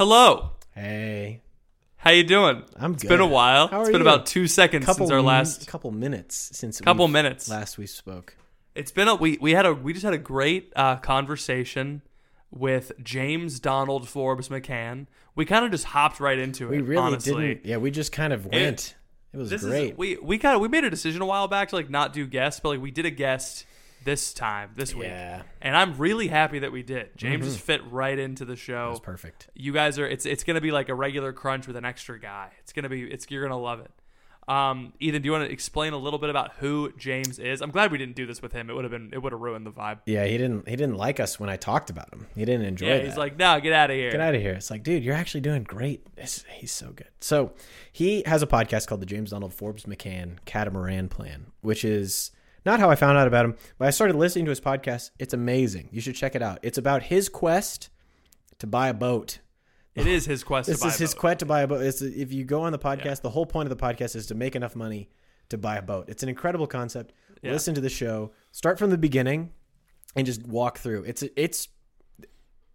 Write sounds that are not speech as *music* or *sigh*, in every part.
Hello. Hey, How you doing? I'm It's good. been a while. How It's are been you? about two seconds couple since our min- last couple minutes since couple we've- minutes. last we spoke. It's been a we we had a we just had a great uh, conversation with James Donald Forbes McCann. We kind of just hopped right into it. We really honestly. didn't. Yeah, we just kind of went. It, was This great. is we we kind of we made a decision a while back to like not do guests, but like we did a guest this time this week, yeah, Mm-hmm. and I'm really happy that we did. James just fit right into the show. was perfect. you guys are it's it's gonna be like a regular crunch with an extra guy. It's gonna be it's you're gonna love it. Um, Ethan, do you want to explain a little bit about who James is? I'm glad we didn't do this with him. It would have been it would have ruined the vibe. Yeah, he didn't. He didn't like us when I talked about him. He didn't enjoy Yeah, that. he's like, no, get out of here. Get out of here. It's like, dude, you're actually doing great. It's, he's so good. So he has a podcast called the James Donald Forbes McCann Catamaran Plan, which is not how I found out about him, but I started listening to his podcast. It's amazing. You should check it out. It's about his quest to buy a boat. It is his quest This to buy is a his boat. quest to buy a boat. It's, if you go on the podcast, the whole point of the podcast is to make enough money to buy a boat. It's an incredible concept. Yeah. Listen to the show. Start from the beginning and just walk through. It's a, it's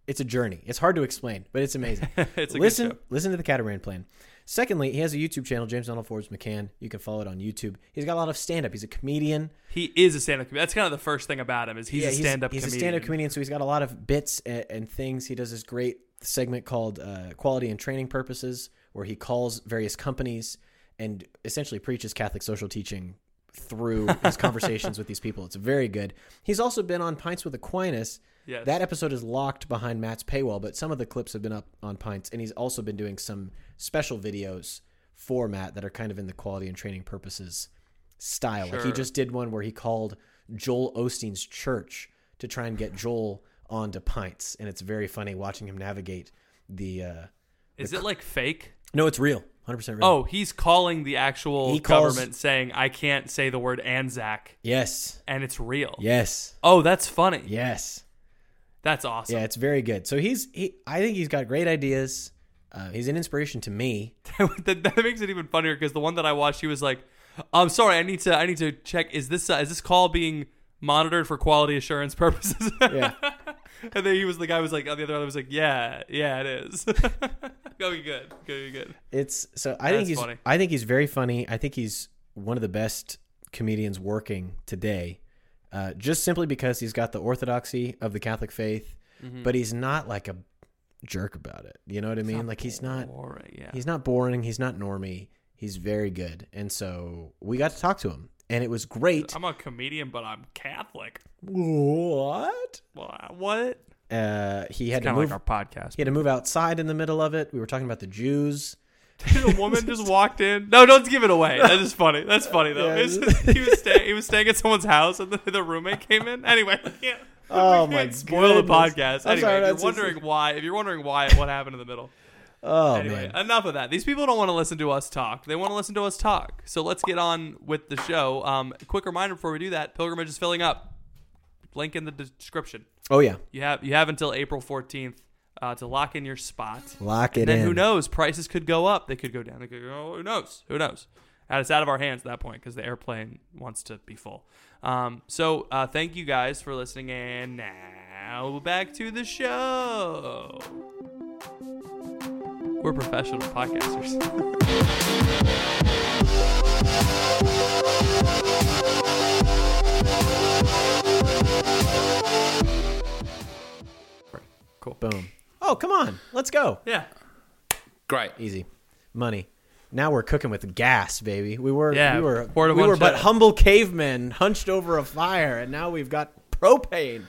it's a journey. It's hard to explain, but it's amazing. *laughs* It's a good listen listen to the Catamaran Plan. Secondly, he has a YouTube channel, James Donald Forbes McCann. You can follow it on YouTube. He's got a lot of stand up. He's a comedian. He is a stand up comedian. That's kind of the first thing about him is he's Yeah, a stand up he's, comedian. a stand up comedian, so he's got a lot of bits and, and things. He does this great segment called uh, Quality and Training Purposes, where he calls various companies and essentially preaches Catholic social teaching through his *laughs* conversations with these people. It's very good. He's also been on Pints with Aquinas. Yes. That episode is locked behind Matt's paywall, but some of the clips have been up on Pints, and he's also been doing some special videos for Matt that are kind of in the quality and training purposes style. Like he just did one where he called Joel Osteen's church to try and get Joel onto Pints, and it's very funny watching him navigate the. Uh, is it like fake? no, it's real, hundred percent real. Oh, he's calling the actual He calls- government saying I can't say the word Anzac yes, and it's real. yes, Oh, that's funny. yes. That's awesome. Yeah, it's very good. So he's he. I think he's got great ideas. Uh, he's an inspiration to me. *laughs* that, that makes it even funnier because the one that I watched, he was like, "I'm sorry, I need to, I need to check. Is this, uh, is this call being monitored for quality assurance purposes?" *laughs* Yeah. and then he was the guy was like, on the other one was like, "Yeah, yeah, it is." *laughs* Go be good. Go be good. It's so I That's think he's funny. I think he's very funny. I think he's one of the best comedians working today. Uh, just simply because he's got the orthodoxy of the Catholic faith, Mm-hmm. but he's not like a jerk about it. You know what I mean? like he's not Boring, yeah. he's not boring. He's not normy. He's very good. And so we got to talk to him, and it was great. I'm a comedian, but I'm Catholic. What? What? Uh, he had to move. like our podcast. he had to move outside in the middle of it. We were talking about the Jews. A woman just walked in. No, don't give it away. That is funny. That's funny though. Yeah. Was- he was staying. He was staying at someone's house, and the, the roommate came in. Anyway, can't, *laughs* Oh my can't spoil the podcast. I'm Anyway, sorry, if you're just- wondering why, if you're wondering why, what happened in the middle. Oh Anyway, man. enough of that. These people don't want to listen to us talk. They want to listen to us talk. So let's get on with the show. Um, quick reminder before we do that: pilgrimage is filling up. Link in the description. Oh yeah. You have you have until April 14th uh, to lock in your spot. Lock it And then in. who knows? Prices could go up. They could go down. They could go. Who knows? Who knows? And it's out of our hands at that point because the airplane wants to be full. Um, so uh, thank you guys for listening. And now back to the show. We're professional podcasters. cool. Boom. Oh, come on. Let's go. Yeah. Great. Easy. Money. Now we're cooking with gas, baby. We were Yeah, we were we bunch were but of- humble cavemen hunched over a fire, and now we've got propane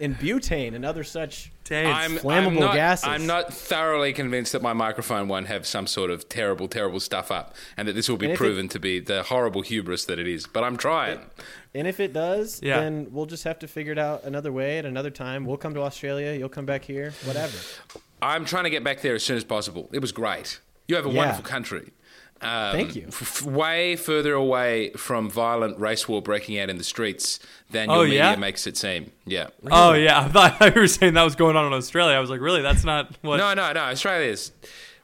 and butane and other such Dave. I'm, flammable I'm not, gases. I'm not thoroughly convinced that my microphone won't have some sort of terrible, terrible stuff up, and that this will be And if it- proven to be the horrible hubris that it is. But I'm trying. And if it does, Yeah. then we'll just have to figure it out another way at another time. We'll come to Australia. You'll come back here. Whatever. I'm trying to get back there as soon as possible. It was great. You have a Yeah. wonderful country. Um, Thank you. F- way further away from violent race war breaking out in the streets than Oh, your media yeah? makes it seem. Yeah. Oh yeah, *laughs* I thought, you were saying that was going on in Australia. I was like, really? That's not what? No, no, no. Australia's.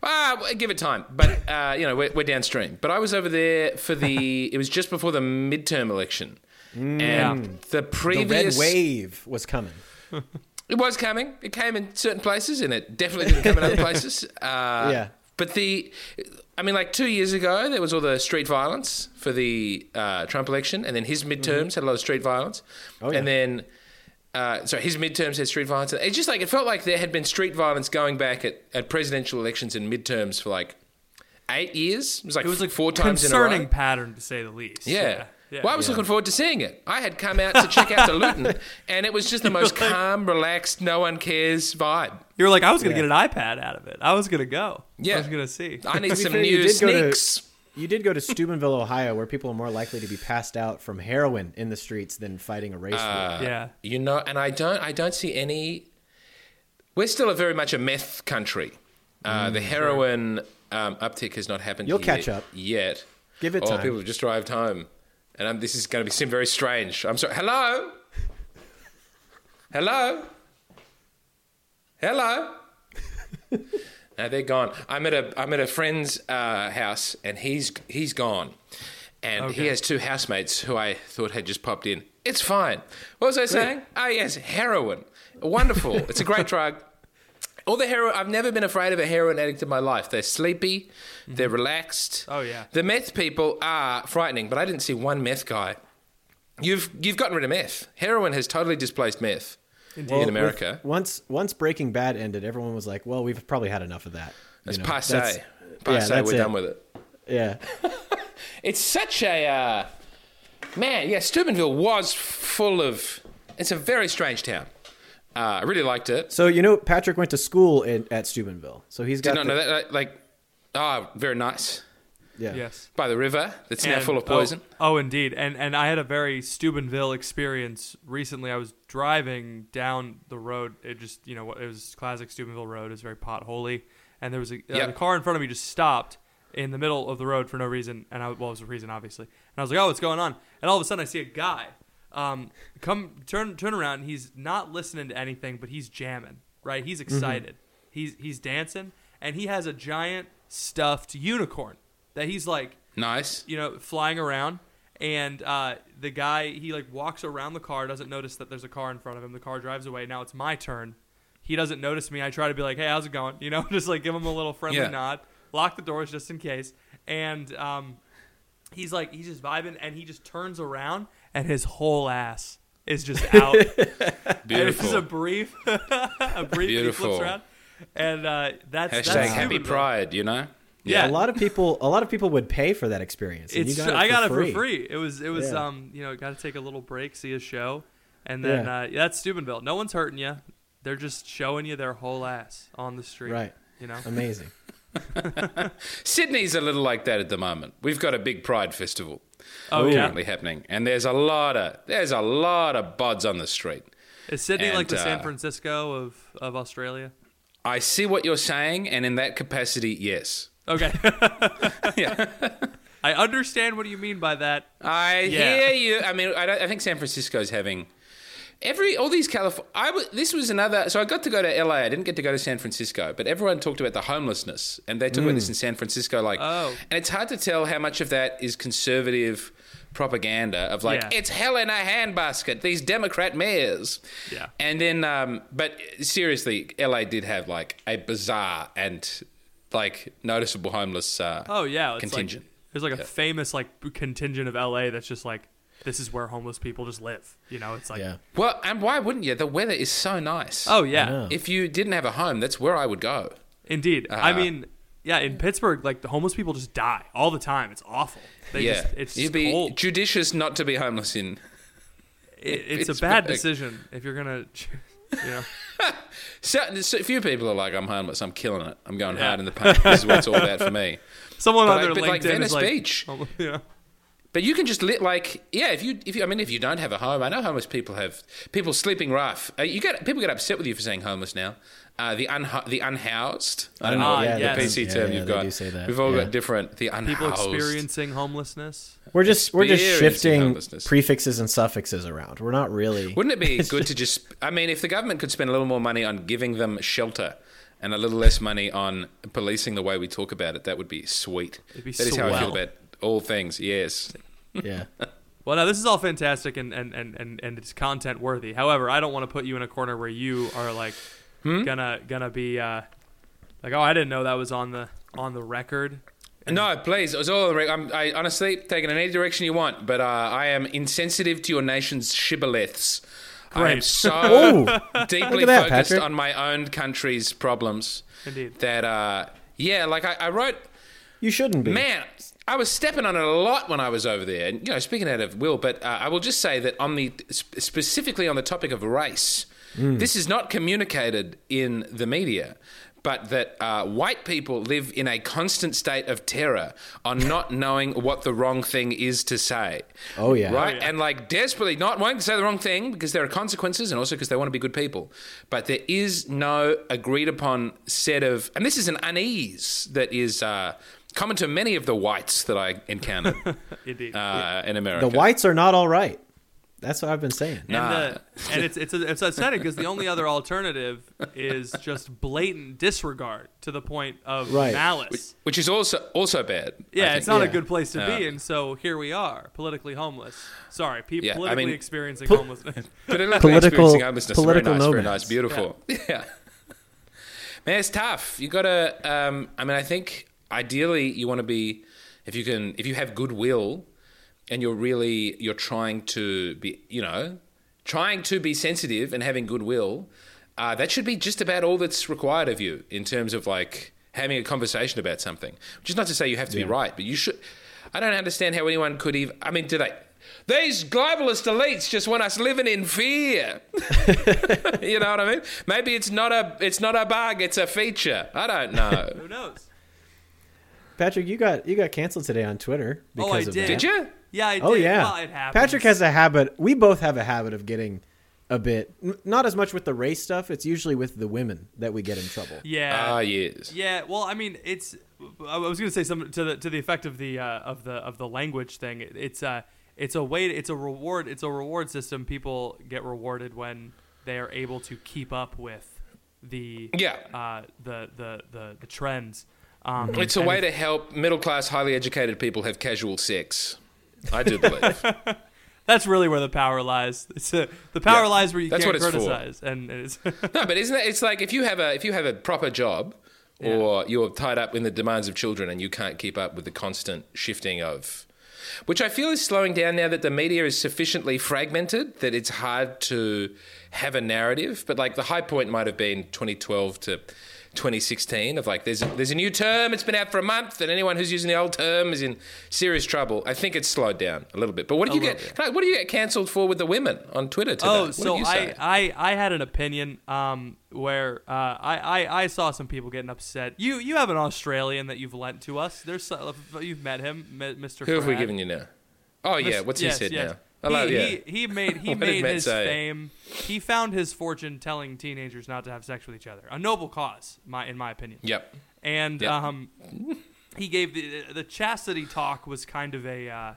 Ah, give it time, but uh, you know we're, we're downstream. But I was over there for the. *laughs* it was just before the midterm election, and the The red previous wave was coming. *laughs* It was coming. It came in certain places, and it definitely didn't come in other places. Uh, Yeah. But the, I mean, like two years ago, there was all the street violence for the uh, Trump election, and then his midterms had a lot of street violence, Mm-hmm. Oh, yeah. and then. Uh, so his midterms had street violence. It's just like it felt like there had been street violence going back at, at presidential elections and midterms for like eight years. It was like It was like four times in a row. concerning pattern to say the least. Yeah. yeah. Well, I was looking forward to seeing it. I had come out to check out to Luton, *laughs* and it was just the most like- calm, relaxed, no one cares vibe. You were like, I was gonna Yeah. get an iPad out of it. I was gonna go. Yeah. I was gonna see. I need *laughs* some fair, you new did go to- sneaks. You did go to Steubenville, Ohio, where people are more likely to be passed out from heroin in the streets than fighting a race war. Uh, yeah. You know, and I don't, I don't see any. We're still a very much a meth country. Uh, the heroin um, uptick has not happened. Mm, You'll here catch up. yet. Give it oh, time. people have just arrived home, and um, this is going to be seem very strange. I'm sorry. Hello. Hello. Hello. *laughs* no, they're gone. I'm at a I'm at a friend's uh, house, and he's he's gone, and he has two housemates who I thought had just popped in. It's fine. What was I saying? Ah, yes, heroin. Wonderful. it's a great *laughs* drug. All the heroin. I've never been afraid of a heroin addict in my life. They're sleepy. They're relaxed. Oh, yeah. The meth people are frightening, but I didn't see one meth guy. You've you've gotten rid of meth. Heroin has totally displaced meth Well, in America. with- once once Breaking Bad ended, everyone was like, "Well, we've probably had enough of that." You It's know, passe. that's- Passe. that's We're it. done with it. Yeah, *laughs* It's such a uh, man. Yeah, Steubenville was full of. It's a very strange town. Uh, I really liked it. So you know, Patrick went to school in, at Steubenville, so he's got Did not the- know that. Like, ah, oh, very nice. Yeah. Yes. By the river that's now full of poison. Oh, oh, indeed. And and I had a very Steubenville experience recently. I was driving down the road. It just you know it was classic Steubenville road. It was very potholy, and there was a uh, the car in front of me just stopped in the middle of the road for no reason. And I well, it was a reason obviously. And I was like, oh, what's going on? And all of a sudden, I see a guy um, come turn turn around. And he's not listening to anything, but he's jamming. Right? He's excited. He's he's dancing, and he has a giant stuffed unicorn that he's like Nice. you know, flying around. And uh, the guy, he like walks around the car, doesn't notice that there's a car in front of him. The car drives away. Now it's my turn. He doesn't notice me. I try to be like, hey, how's it going? *laughs* You know, just like give him a little friendly Yeah. nod, lock the doors just in case. And um, he's like, he's just vibing, and he just turns around, and his whole ass is just *laughs* out. And it's just a brief, *laughs* a brief. He Beautiful. flips around, and uh, that's Hashtag that's happy Steubenville. pride. You know. Yeah, A lot of people, a lot of people would pay for that experience. And It's you got it I got free. it for free. It was it was Yeah. um you know got to take a little break, see a show, and then Yeah. uh, yeah, that's Steubenville. No one's hurting you. They're just showing you their whole ass on the street. Right. You know. Amazing. *laughs* *laughs* Sydney's a little like that at the moment. We've got a big Pride festival Oh yeah. currently happening, and there's a lot of there's a lot of buds on the street. Is Sydney like And, the San uh, Francisco of of Australia? I see what you're saying, and in that capacity, yes. Okay. *laughs* *laughs* Yeah. I understand what you mean by that. I Yeah. hear you. I mean, I, I think San Francisco's having every all these California. I w- this was another. So I got to go to LA. I didn't get to go to San Francisco, but everyone talked about the homelessness, and they talk about this in San Francisco. Like, Oh. and it's hard to tell how much of that is conservative propaganda of like Yeah. it's hell in a handbasket. These Democrat mayors. Yeah. And then, um, but seriously, LA did have like a bizarre and like noticeable homeless uh, Oh yeah. It's contingent. Like, there's like a famous like contingent of LA that's just like this is where homeless people just live. You know, it's like Yeah. Well, and why wouldn't you? The weather is so nice. Oh yeah. If you didn't have a home, that's where I would go. Indeed. I Uh, mean, yeah, in Pittsburgh, like the homeless people just die all the time. It's awful. They yeah, just, it's you'd just be cold. judicious not to be homeless in. It, *laughs* it's a bad decision if you're gonna, *laughs* you know. *laughs* So, so a few people are like, "I'm homeless. I'm killing it. I'm going Yeah. hard in the paint. This is what it's all about for me." Someone But on like- their but LinkedIn like Venice is like, Beach. you know. But you can just lit like yeah. If you if you I mean if you don't have a home, I know homeless people have people sleeping rough. Uh, you get people get upset with you for saying homeless now. Uh, the unha- the unhoused. I don't know Ah, what yes. the PC Yeah, term yeah, you've got. do say that. We've all Yeah. got different. The unhoused. People experiencing homelessness. We're just we're just shifting prefixes and suffixes around. We're not really. *laughs* Wouldn't it be *laughs* good to just? I mean, if the government could spend a little more money on giving them shelter and a little less money on policing the way we talk about it, that would be sweet. It'd be That is how I feel swell. about all things. Yes. Yeah. *laughs* Well, now this is all fantastic and and, and, and, and it's content worthy. However, I don't want to put you in a corner where you are like Hmm? gonna gonna be uh, like, oh, I didn't know that was on the on the record. No, please. It was all. I'm, I honestly take it in any direction you want, but uh, I am insensitive to your nation's shibboleths. I am so *laughs* deeply that, focused Patrick. on my own country's problems Indeed. that, uh, yeah, like I, I wrote you shouldn't be. Man, I was stepping on it a lot when I was over there. And, you know, speaking out of Will, but uh, I will just say that on the specifically on the topic of race, this is not communicated in the media. But that uh, white people live in a constant state of terror on *laughs* not knowing what the wrong thing is to say. Oh, yeah. Right? yeah. And like desperately not wanting to say the wrong thing because there are consequences and also because they want to be good people. But there is no agreed upon set of, and this is an unease that is uh, common to many of the whites that I encountered *laughs* Indeed. uh, in America. The whites are not all right. That's what I've been saying. and, Nah. the, and *laughs* it's it's it's upsetting because the only other alternative is just blatant disregard to the point of Right. malice. which is also also bad. Yeah, it's not a good place to be, and so here we are, politically homeless. Sorry, pe- Yeah, I politically mean- experiencing Po- homelessness. Politically *laughs* Political- experiencing homelessness. political very nice, very nomads. nice, beautiful. Yeah. Man, it's tough. You gotta. Um, I mean, I think ideally you want to be, if you can, if you have goodwill, and you're really you're trying to be, you know, trying to be sensitive and having goodwill. Uh, that should be just about all that's required of you in terms of like having a conversation about something. Which is not to say you have to be right, but you should. I don't understand how anyone could even. I mean, do they? These globalist elites just want us living in fear. *laughs* you know what I mean? Maybe it's not a it's not a bug, it's a feature. I don't know. Who knows? Patrick, you got you got canceled today on Twitter because Oh, I of did. that. Did you? Yeah, I did. Oh yeah. Well, it happens. Patrick has a habit. We both have a habit of getting a bit n- not as much with the race stuff. It's usually with the women that we get in trouble. Yeah. Ah, yes. Yeah, well, I mean, it's. I was going to say something to the to the effect of the uh, of the of the language thing. It- It's uh it's a way. It's a reward. It's a reward system. People get rewarded when they are able to keep up with the Yeah. uh, the, the the the trends. Um, It's a way to help middle class, highly educated people have casual sex. I do believe. *laughs* That's really where the power lies. It's a, the power Yeah, lies where you can't it's for. criticize, and it's *laughs* no, but isn't it? It's like if you have a if you have a proper job, or you're tied up in the demands of children, and you can't keep up with the constant shifting of, which I feel is slowing down now that the media is sufficiently fragmented that it's hard to have a narrative. But like the high point might have been 2012 to 2016 of like there's a, there's a new term it's been out for a month and anyone who's using the old term is in serious trouble i think it's slowed down a little bit but what do you get I- what do you get cancelled for with the women on twitter today Oh, What so I. I I had an opinion um where uh, I, I I saw some people getting upset. You you have an Australian that you've lent to us. There's you've met him, Mr. Who have we given you now? Oh yeah, what's yes, he said yes. now? He, yeah. he, he made *laughs* he made his say? fame. He found his fortune telling teenagers not to have sex with each other. A noble cause, my in my opinion. Yep. And Yep. um, he gave the the chastity talk was kind of a uh,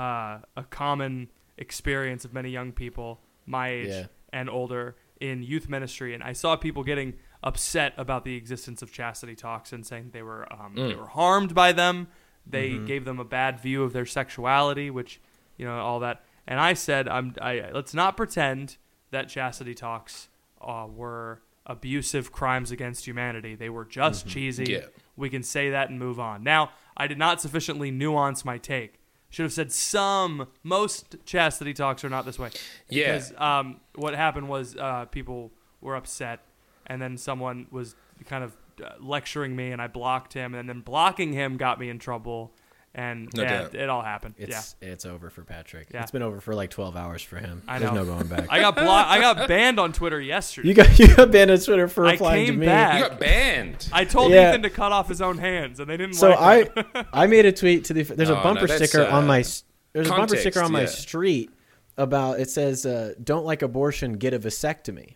uh, a common experience of many young people my age Yeah. and older in youth ministry, and I saw people getting upset about the existence of chastity talks and saying they were um, Mm. they were harmed by them. They Mm-hmm. gave them a bad view of their sexuality, which you know all that. And I said, I'm I let's not pretend that chastity talks uh, were abusive crimes against humanity. They were just cheesy. Mm-hmm. Yeah. We can say that and move on. Now, I did not sufficiently nuance my take. Should have said some. Most chastity talks are not this way. Yeah. Because um, what happened was uh, people were upset, and then someone was kind of uh, lecturing me, and I blocked him, and then blocking him got me in trouble, and No yeah, doubt. it all happened. yeah. It's it's over for Patrick. Yeah. It's been over for like 12 hours for him. I There's know. no going back. *laughs* I got blo- I got banned on Twitter yesterday. you got *laughs* you got banned on Twitter for I replying to came me. back. You got banned. I told Yeah. Ethan to cut off his own hands, and they didn't So like I. *laughs* I made a tweet to the there's Oh, a bumper that's, sticker on uh, my s- there's a bumper sticker on my yeah. street about it says uh, don't like abortion get a vasectomy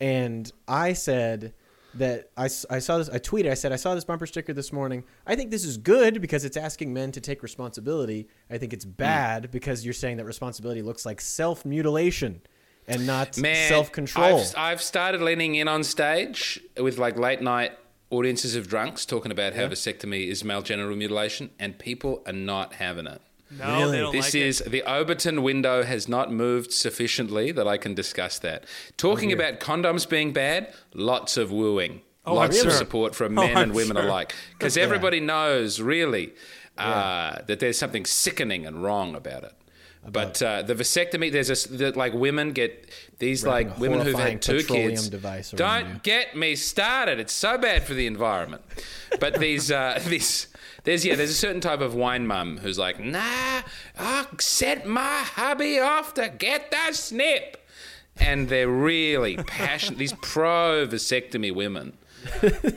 and I said that I, I saw this I tweeted I said I saw this bumper sticker this morning I think this is good because it's asking men to take responsibility I think Hmm. it's bad because you're saying that responsibility looks like self mutilation and not self control I've, I've started leaning in on stage with like late night audiences of drunks talking about how vasectomy is male genital mutilation, and people are not having it. No, Really? they don't This like it. is the Overton window has not moved sufficiently that I can discuss that. Talking about condoms being bad, lots of wooing, Oh, lots I'm of support from Oh, men I'm and *laughs* women sure. alike, because everybody knows really uh, that there's something sickening and wrong about it. But uh, the vasectomy, there's a s- that like women get these Wrapping like women who've had two kids. Don't you. get me started. It's so bad for the environment. But these, uh, *laughs* these, there's yeah, there's a certain type of wine mum who's like, nah, I sent my hubby off to get the snip, and they're really passionate. these pro vasectomy women.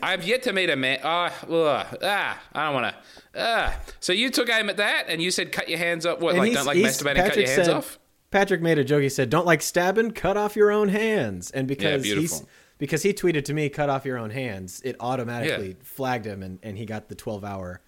I've yet to meet a man. Oh, ugh, ah, I don't want to. Ah. So you took aim at that, and you said, "Cut your hands off." What, And like don't like he's- masturbating? Cut your hands said, off. Patrick made a joke. He said, "Don't like stabbing, cut off your own hands." And because he's beautiful. because he tweeted to me, "Cut off your own hands," it automatically flagged him, and, and he got the twelve hour.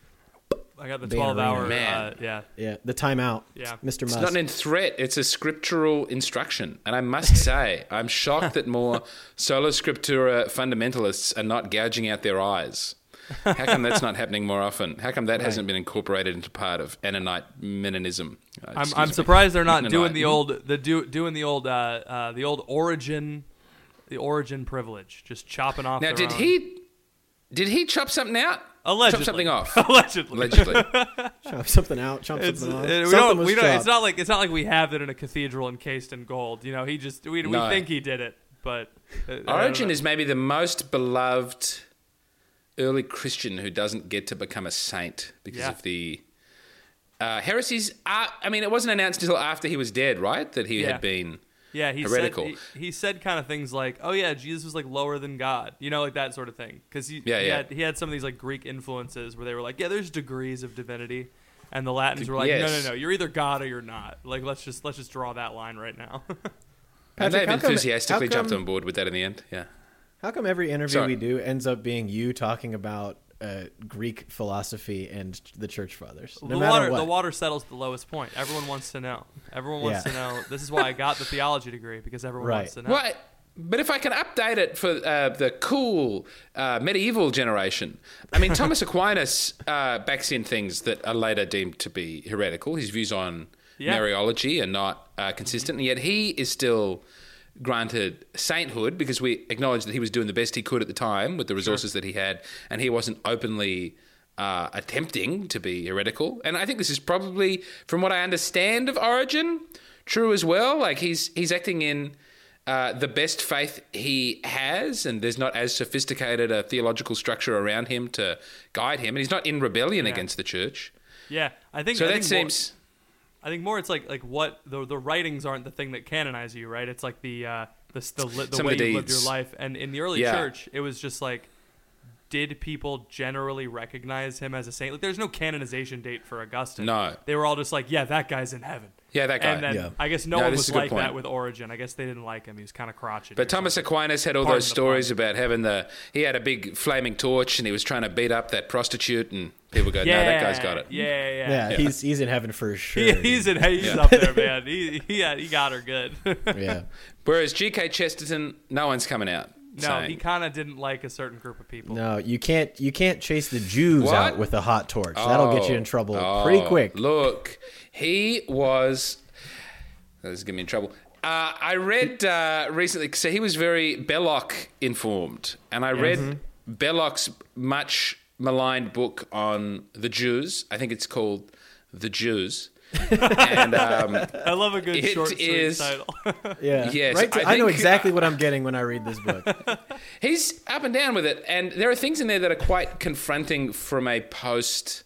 I got the Van 12 hour. Man. Uh, yeah. Yeah, the timeout. Yeah. Mr. It's Musk. not in threat. It's a scriptural instruction. And I must *laughs* say, I'm shocked that more sola scriptura fundamentalists are not gouging out their eyes. How come that's not happening more often? How come that hasn't been incorporated into part of Annonite Menonism? Uh, I'm, I'm surprised they're not Mennonite. doing the old the do, doing the old uh, uh, the old Origen the Origen privilege just chopping off Now, their did own. he did he chop something out? Allegedly. Chop something off. *laughs* allegedly Allegedly. *laughs* chop something out, chop It's, something off. uh, we Something don't, we don't, it's not like it's not like we have it in a cathedral encased in gold. You know, he just we, we think he did it, but uh, Origen is maybe the most beloved early Christian who doesn't get to become a saint because Yeah. of the uh, heresies. Are, I mean, it wasn't announced until after he was dead, right? That he Yeah. had been. Yeah he heretical. said he, he said kind of things like oh yeah Jesus was like lower than God you know like that sort of thing because he Yeah, he, yeah. Had, he had some of these like Greek influences where they were like yeah there's degrees of divinity and the Latins were like Yes. no no no you're either God or you're not like let's just let's just draw that line right now and *laughs* Patrick, they've how come- enthusiastically how jumped on board with that in the end. Yeah. How come every interview Sorry. we do ends up being you talking about uh, Greek philosophy and the church fathers? No the matter water what. the water settles the lowest point everyone wants to know everyone wants Yeah. to know this is why I got the theology degree because everyone Right. wants to know Well, but if I can update it for uh, the cool uh, medieval generation, I mean, Thomas *laughs* Aquinas uh, backs in things that are later deemed to be heretical. His views on Yeah. Mariology are not uh, consistent, and yet he is still granted sainthood because we acknowledge that he was doing the best he could at the time with the resources that he had, and he wasn't openly uh, attempting to be heretical. And I think this is probably, from what I understand of Origen, true as well. Like he's he's acting in uh, the best faith he has, and there's not as sophisticated a theological structure around him to guide him, and he's not in rebellion Yeah. against the church. yeah I think So I that think seems. I think more it's like like what the the writings aren't the thing that canonize you, right? It's like the uh, the the, li- the way the you lived your life. And in the early Yeah. church, it was just like, did people generally recognize him as a saint? Like, there's no canonization date for Augustine. No. they were all just like, yeah, that guy's in heaven. Yeah, that guy. And then Yeah. I guess no, No, one was is a good like point. that with Origen. I guess they didn't like him. He was kind of crotchety. But Thomas. Aquinas had all Pardon those stories pun. about having the. He had a big flaming torch and he was trying to beat up that prostitute, and people go, yeah, "No, that guy's got it." Yeah, yeah, yeah. yeah, Yeah. he's he's in heaven for *laughs* sure. He, he's in, he's Yeah. up there, man. He he, had, he got her good. *laughs* yeah. Whereas G.K. Chesterton, no one's coming out. no, saying, he kind of didn't like a certain group of people. No, you can't you can't chase the Jews What? out with a hot torch. That'll get you in Oh, trouble oh, pretty quick. Look, he was. This is getting me in trouble. Uh, I read uh, recently, so he was very Belloc informed, and I read Mm-hmm. Belloc's much maligned book on the Jews. I think it's called The Jews. and um, *laughs* I love a good short, is- title. *laughs* Yeah. Yes, right. to- I I, know think- exactly what I'm getting when I read this book. *laughs* He's up and down with it, and there are things in there that are quite confronting from a post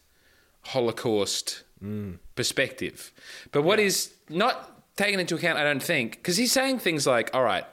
Holocaust perspective. But what is not taken into account, I don't think, because he's saying things like, all right,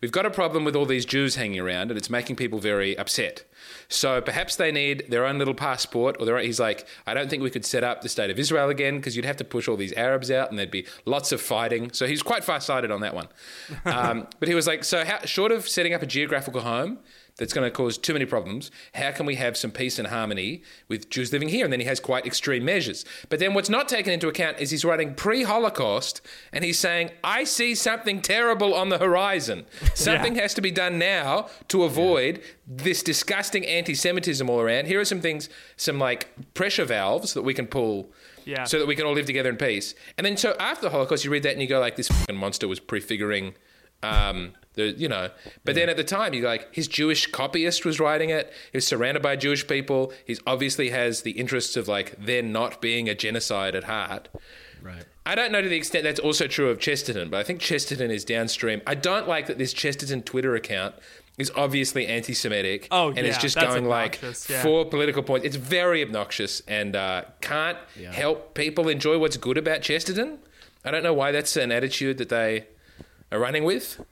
we've got a problem with all these Jews hanging around, and it's making people very upset. So perhaps they need their own little passport, or their own, he's like, I don't think we could set up the state of Israel again because you'd have to push all these Arabs out, and there'd be lots of fighting. So he's quite far sighted on that one. *laughs* Um, but he was like, so how, short of setting up a geographical home, that's going to cause too many problems. How can we have some peace and harmony with Jews living here? And then he has quite extreme measures. But then what's not taken into account is he's writing pre Holocaust and he's saying, I see something terrible on the horizon. *laughs* Something has to be done now to avoid this disgusting anti Semitism all around. Here are some things, some like pressure valves that we can pull. Yeah. So that we can all live together in peace. And then, so after the Holocaust, you read that and you go, like, this fucking monster was prefiguring um, the, you know, but then at the time, you like his Jewish copyist was writing it. He was surrounded by Jewish people. He obviously has the interests of like there not being a genocide at heart. Right. I don't know to the extent that's also true of Chesterton, but I think Chesterton is downstream. I don't like that this Chesterton Twitter account is obviously anti-Semitic. Oh, and it's just going like yeah. for political points. It's very obnoxious and uh, can't Yeah. help people enjoy what's good about Chesterton. I don't know why that's an attitude that they are running with.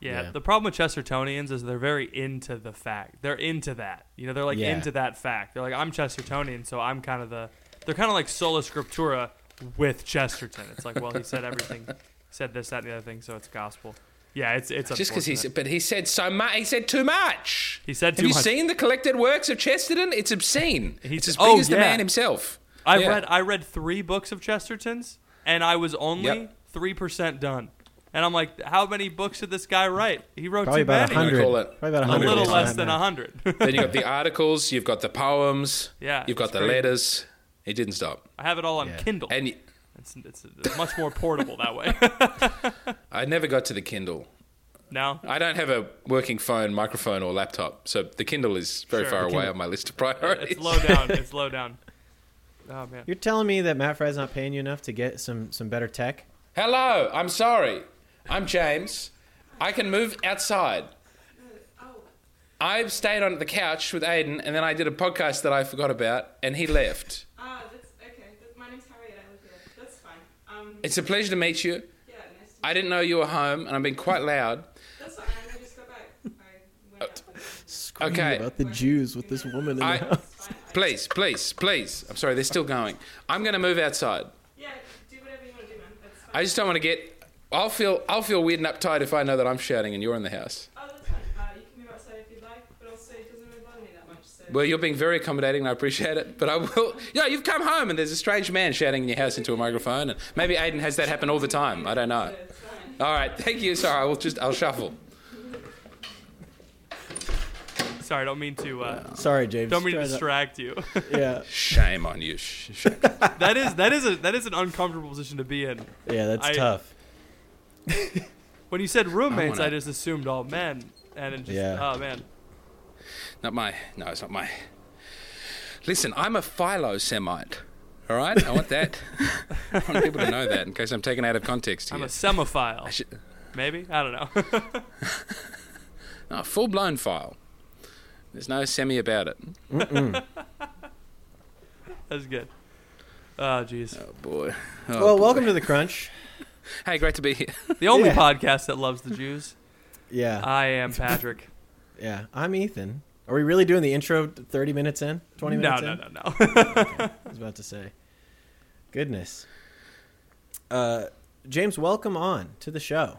Yeah, Yeah. the problem with Chestertonians is they're very into the fact. They're into that. You know, they're like Yeah. into that fact. They're like, I'm Chestertonian, so I'm kind of the. They're kind of like sola scriptura with Chesterton. It's like, well, he said everything, he *laughs* said this, that, and the other thing, so it's gospel. Yeah, it's it's Just because he's, unfortunate. but he said so much. He said too much. He said Have too you much. seen the collected works of Chesterton? It's obscene. He's- it's as big oh, as the yeah. man himself. I Yeah. read I read three books of Chesterton's, and I was only Yep. three percent done. And I'm like, how many books did this guy write? He wrote Probably too about a many. hundred. call it Probably about a A little less than a hundred. *laughs* then you've got the articles, you've got the poems, Yeah, you've got the crazy. letters. He didn't stop. I have it all on Yeah. Kindle. And y- It's, it's, it's much more portable that way. *laughs* I never got to the Kindle. No? I don't have a working phone, microphone, or laptop, so the Kindle is very Sure. far away Kindle- on my list of priorities. it's low down. *laughs* It's low down. Oh man. You're telling me that Matt Fradd's not paying you enough to get some some better tech? Hello, I'm sorry. I'm James. I can move outside. I've stayed on the couch with Aiden, and then I did a podcast that I forgot about, and he left. Ah, that's okay. My name's Harriet. I live here. That's fine. Um, It's a pleasure to meet you. yeah, nice. To I didn't know you were home, and I've been quite loud. That's fine. I just got back. I went out. Screaming Okay. about the Jews with this woman in the house. It's fine. I- Please, please, please. I'm sorry, they're still going. I'm going to move outside. Yeah, do whatever you want to do, man. That's fine. I just don't want to get. I'll feel. I'll feel weird and uptight if I know that I'm shouting and you're in the house. Oh, that's fine. Uh, you can move outside if you'd like, but also it doesn't really bother me that much. So. Well, you're being very accommodating, and I appreciate it. But I will. *laughs* Yeah, you've come home, and there's a strange man shouting in your house into a microphone, and maybe Aiden has that happen all the time. I don't know. So it's fine. All right, thank you. Sorry, I will just. I'll shuffle. Sorry, don't mean to. Uh, Sorry, James. don't mean to Try that. distract you. *laughs* Yeah, Shame on you. Sh- sh- *laughs* that is that is a that is an uncomfortable position to be in. yeah, that's I- tough. *laughs* When you said roommates, I, wanna- just assumed all men, and it just Yeah. oh man. Not my. No, it's not my. Listen, I'm a philo-Semite. All right, I want that. *laughs* I want people to know that in case I'm taken out of context I'm a semophile. I should, Maybe I don't know. *laughs* no, full-blown file. There's no semi about it. That's good. Oh jeez. Oh boy. Oh, well, boy. welcome to the Crunch. Hey, great to be here. The only *laughs* Yeah. podcast that loves the Jews. Yeah, I am Patrick. *laughs* yeah. I'm Ethan. Are we really doing the intro 30 minutes in? 20 minutes no, in? no, no. I *laughs* was about to say. Goodness. Uh, James, welcome on to the show.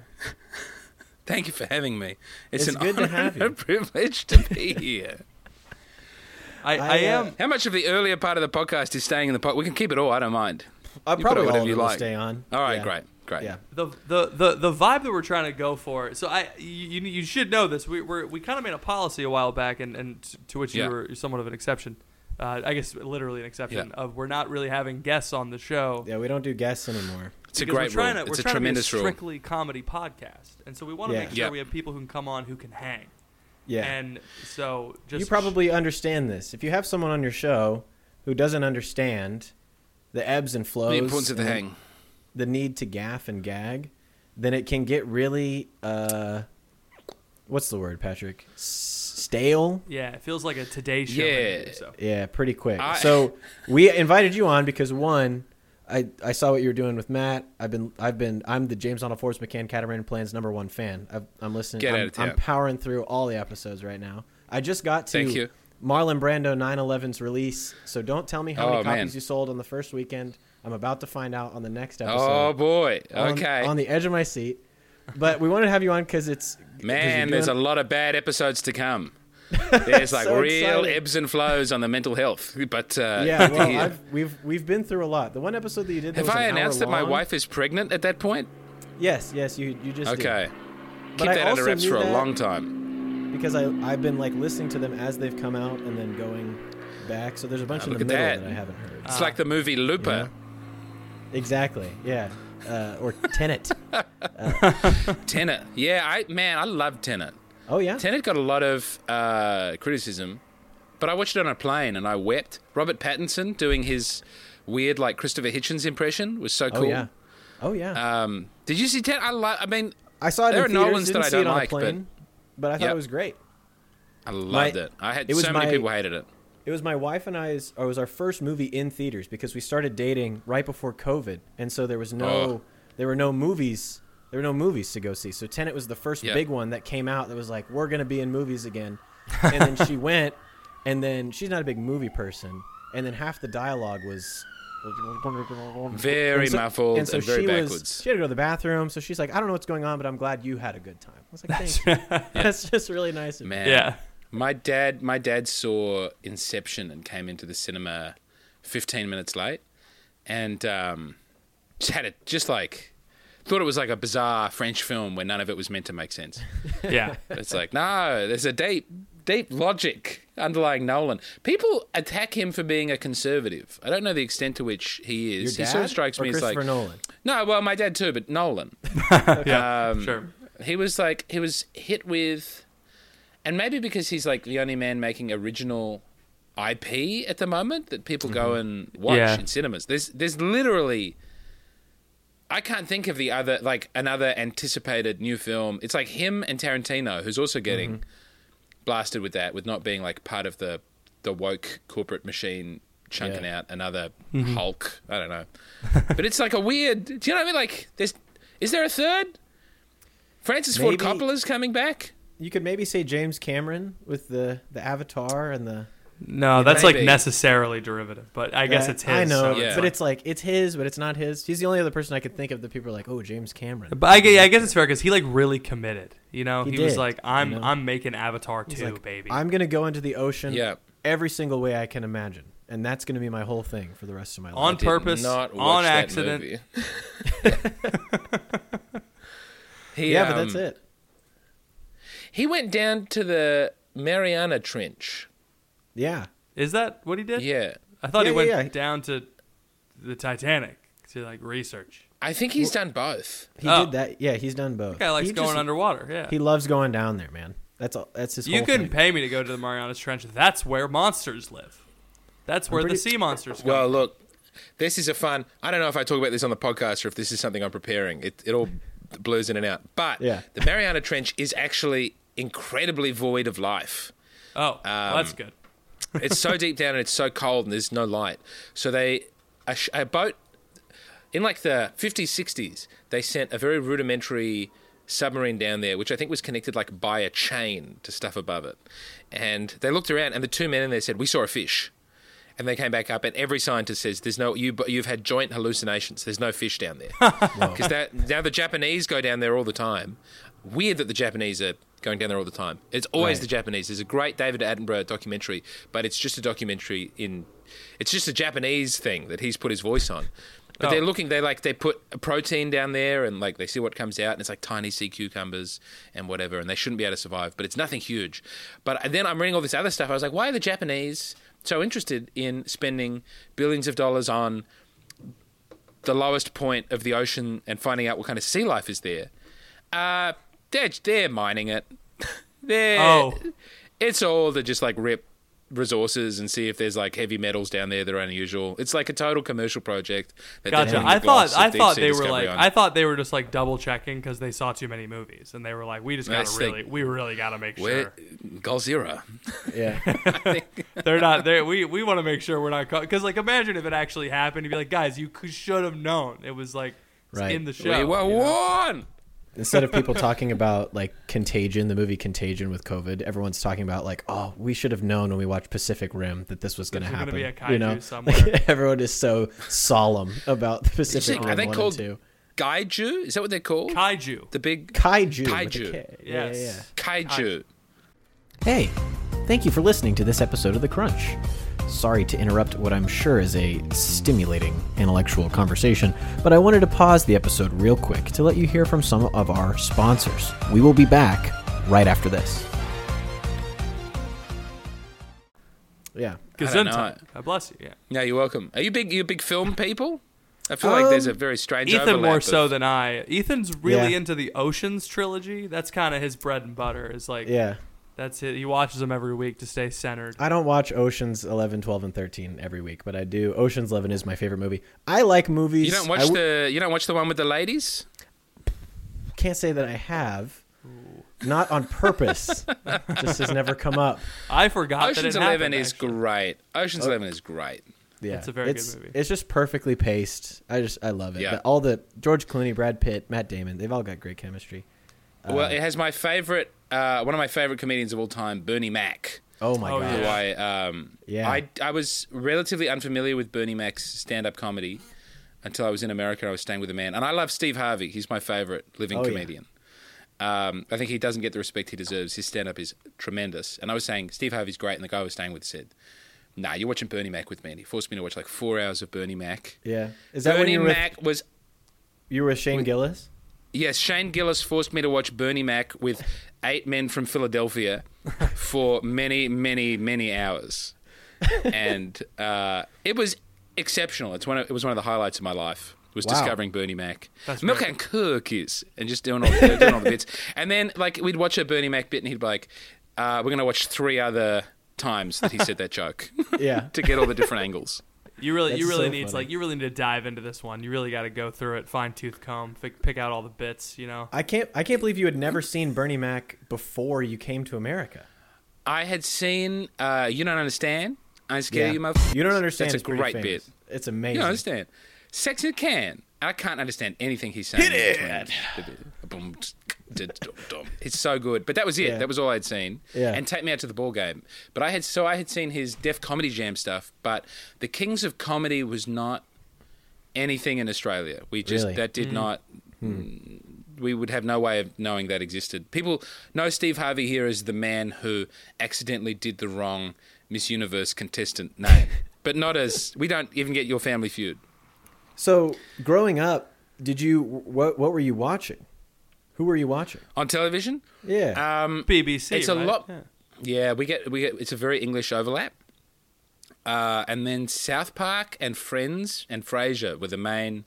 Thank you for having me. It's, It's an good to honor have and a privilege to be here. I, I, I, uh, am. How much of the earlier part of the podcast is staying in the pod? We can keep it all. I don't mind. I'll probably put it all whatever of you like. stay on. All right, Yeah. great, great. Yeah. the, the the the vibe that we're trying to go for. So I you, you should know this. We we're, we kind of made a policy a while back, and, and to which Yeah. you were somewhat of an exception. Uh, I guess literally an exception Yeah. of we're not really having guests on the show. Yeah, we don't do guests anymore. It's a great we're trying rule. To, it's we're a trying tremendous to be a rule. strictly comedy podcast, and so we want to Yeah. make sure Yeah. we have people who can come on who can hang. Yeah. And so just you probably understand this. If you have someone on your show who doesn't understand the ebbs and flows, The importance of the and hang. The need to gaff and gag, then it can get really uh, what's the word, Patrick? Stale. yeah, it feels like a Today Show. Yeah. interview, so. Yeah, pretty quick. I- so we invited you on because one, I, I saw what you were doing with Matt. I've been I've been I'm the James Donald Forbes McCann Catamaran Plans number one fan. I've, I'm listening. Get I'm, out of I'm powering through all the episodes right now. I just got to Thank you. Marlon Brando 9/11's release. So don't tell me how Oh, many copies man. you sold on the first weekend. I'm about to find out on the next episode. Oh boy. On- Okay. On, the edge of my seat. But we wanted to have you on because it's Man, there's a lot of bad episodes to come. *laughs* There's like So real excited. ebbs and flows on the mental health. But uh, Yeah, well, I've, we've we've been through a lot. The one episode that you did. That have was I announced that my wife is pregnant at that point? Yes, yes, you you just did. Okay. But Keep I that under wraps for a that long time. Because I I've been like listening to them as they've come out and then going back. So there's a bunch Ah, in the middle at that. that. I haven't heard. It's Ah. like the movie Looper. Exactly. Yeah. Uh, or *laughs* Tenet. Tenet. Yeah, I man, I love Tenet. Oh yeah. Tenet got a lot of uh, criticism, but I watched it on a plane and I wept. Robert Pattinson doing his weird like Christopher Hitchens impression was so cool. Oh cool. yeah. Oh yeah. Um, did you see Tenet? I love. I mean, I saw it there in are theaters. Nolans that I don't it on like, a plane, but, I thought Yep. it was great. I loved My- it. I had it was so many my- people hated it. It was my wife and I's, or it was our first movie in theaters because we started dating right before COVID, and so there was no, Oh. there were no movies, there were no movies to go see. So Tenet was the first Yeah. big one that came out that was like, we're gonna be in movies again, *laughs* and then she went, and then she's not a big movie person, and then half the dialogue was. Very and so, muffled and, so and very she backwards. Was, she had to go to the bathroom, so she's like, "I don't know what's going on, but I'm glad you had a good time." I was like, "Thank you." That's just really nice of you. Man, Yeah. My dad, my dad saw Inception and came into the cinema 15 minutes late, and um, just had it just like thought it was like a bizarre French film where none of it was meant to make sense. Yeah. It's like no, there's a deep, deep logic underlying Nolan. People attack him for being a conservative. I don't know the extent to which he Your is. dad he sort of strikes me as like Christopher Nolan. no, well, my dad too, but Nolan. *laughs* yeah. Um, sure. He was like he was hit with, and maybe because he's like the only man making original IP at the moment that people go and watch Yeah. in cinemas. There's there's literally. I can't think of the other like another anticipated new film. It's like him and Tarantino, who's also getting blasted with that, with not being like part of the the woke corporate machine chunking Yeah. out another mm-hmm. Hulk. I don't know, *laughs* but it's like a weird. Do you know what I mean? Like, there's is there a third? Francis Ford Maybe- Coppola's coming back. You could maybe say James Cameron with the the Avatar and the. No, that's like maybe. necessarily derivative, but I guess it's his. I know, so Yeah. but it's like it's his, but it's not his. He's the only other person I could think of that people are like, "Oh, James Cameron." But I, gue- I guess it's fair because he like really committed. You know, He he, was like, "I'm you know? I'm making Avatar He's two, like, baby." I'm gonna go into the ocean Yeah. every single way I can imagine, and that's gonna be my whole thing for the rest of my life. On purpose, not on accident. *laughs* he, yeah, but that's um, it. He went down to the Mariana Trench. Yeah, Is that what he did? Yeah. I thought Yeah, he went yeah, yeah. down to the Titanic to like research. I think he's done both. he Oh. did that. Yeah, he's done both. Guy likes he going just- underwater. Yeah. He loves going down there, man. That's all. That's his. you couldn't thing. pay me to go to the Marianas Trench. That's where monsters live. That's where pretty- the sea monsters come. Well, look, this is a fun. I don't know if I talk about this on the podcast or if this is something I'm preparing. It, it all blurs in and out. But Yeah. the Mariana Trench is actually incredibly void of life. oh, well, that's um, good. *laughs* It's so deep down and it's so cold and there's no light. So they a, sh- a boat in like the 50s, 60s. They sent a very rudimentary submarine down there, which I think was connected like by a chain to stuff above it. And they looked around, and the two men in there said, "We saw a fish." And they came back up, and every scientist says, "There's no you. You've had joint hallucinations. There's no fish down there." *laughs* Because that now the Japanese go down there all the time. Weird that the Japanese are going down there all the time. It's always Right. the Japanese. There's a great David Attenborough documentary, but it's just a documentary in. It's just a Japanese thing that he's put his voice on. But Oh. they're looking. They like they put a protein down there, and like they see what comes out, and it's like tiny sea cucumbers and whatever, and they shouldn't be able to survive. But it's nothing huge. But then I'm reading all this other stuff. I was like, why are the Japanese so interested in spending billions of dollars on the lowest point of the ocean and finding out what kind of sea life is there? Uh, they're they're mining it. *laughs* they're Oh. it's all to just like rip resources and see if there's like heavy metals down there that are unusual. It's like a total commercial project. That they're Gotcha. I thought I thought they were like on. I thought they were just like double checking because they saw too many movies and they were like, we just gotta That's the- really we really gotta make Where, sure Godzilla. Yeah. *laughs* *laughs* they're not there. We we want to make sure we're not because like imagine if it actually happened, you'd be like, guys, you should have known. It was like Right. in the show. we were you know? warned. Instead of people *laughs* talking about like Contagion, the movie Contagion with COVID, everyone's talking about like, oh, we should have known when we watched Pacific Rim that this was going to There's gonna happen. be a you know, *laughs* somewhere. Like, everyone is so solemn about the Pacific Rim. Are they one called- and two. Gaiju? Is that what they're called? Kaiju. the big Kaiju. Kaiju. K. Yes. Yeah, yeah, kaiju. yeah. Hey, Thank you for listening to this episode of The Crunch. Sorry to interrupt what I'm sure is a stimulating intellectual conversation, but I wanted to pause the episode real quick to let you hear from some of our sponsors. We will be back right after this. Yeah. I. Gesundheit. God bless you. Yeah. No, you're welcome. Are you big? You big film people? I feel like there's a Um, very strange. Ethan overlap more of- so than I. Ethan's really Yeah. into the Oceans trilogy. That's kind of his bread and butter. Is like Yeah. That's it. He watches them every week to stay centered. I don't watch Oceans 11, 12, and 13 every week, but I do. Oceans 11 is my favorite movie. I like movies. You don't watch w- the. You don't watch the one with the ladies. Can't say that I have. Not on purpose. *laughs* Just has never come up. I forgot Ocean's that it Eleven happened, is actually. great. Ocean's Oh. Eleven is great. Yeah, It's a very good it's, movie. It's just perfectly paced. I just I love it. Yeah. The- all the George Clooney, Brad Pitt, Matt Damon, they've all got great chemistry. Uh, well, it has my favorite. Uh, one of my favorite comedians of all time, Bernie Mac. oh my Oh, god. Who Yeah. I um, Yeah. I I was relatively unfamiliar with Bernie Mac's stand-up comedy until I was in America. I was staying with a man, and I love Steve Harvey. He's my favorite living Oh, yeah. comedian. Um, I think he doesn't get the respect he deserves. His stand-up is tremendous, and I was saying Steve Harvey's great, and the guy I was staying with said, "Nah, you're watching Bernie Mac with me." And he forced me to watch like four hours of Bernie Mac. Yeah. Is that when Bernie you were with, Mac was you were with Shane Gillis? Yes, Shane Gillis forced me to watch Bernie Mac with eight men from Philadelphia for many, many, many hours, and uh, it was exceptional. It's one. Of, it was one of the highlights of my life. Was Wow. discovering Bernie Mac, That's milk great. and cookies, and just doing all, doing all the bits. And then like we'd watch a Bernie Mac bit, and he'd be like, uh, "We're going to watch three other times that he said that joke Yeah. *laughs* to get all the different angles." You really, That's you really so need funny. like you really need to dive into this one. You really got to go through it, fine tooth comb, pick, pick out all the bits. You know. I can't I can't believe you had never seen Bernie Mac before you came to America. I had seen uh, "You Don't Understand." I scare Yeah. you, motherfucker. You don't understand. That's a great famous. bit. It's amazing. You don't understand. Sex in a can. I can't understand anything he's saying. Hit it! Between. It's so good. But that was it. Yeah. That was all I'd seen. Yeah. And take me out to the ball game. But I had so I had seen his Def Comedy Jam stuff, but the Kings of Comedy was not anything in Australia. We just Really? that did mm. not hmm. mm, we would have no way of knowing that existed. People know Steve Harvey here as the man who accidentally did the wrong Miss Universe contestant name, *laughs* but not as we don't even get your Family Feud. So, growing up, did you what what were you watching? Who were you watching? on television. Yeah. Um, BBC. It's a right? lot- Yeah. yeah, we get we get it's a very English overlap. Uh, and then South Park and Friends and Frasier were the main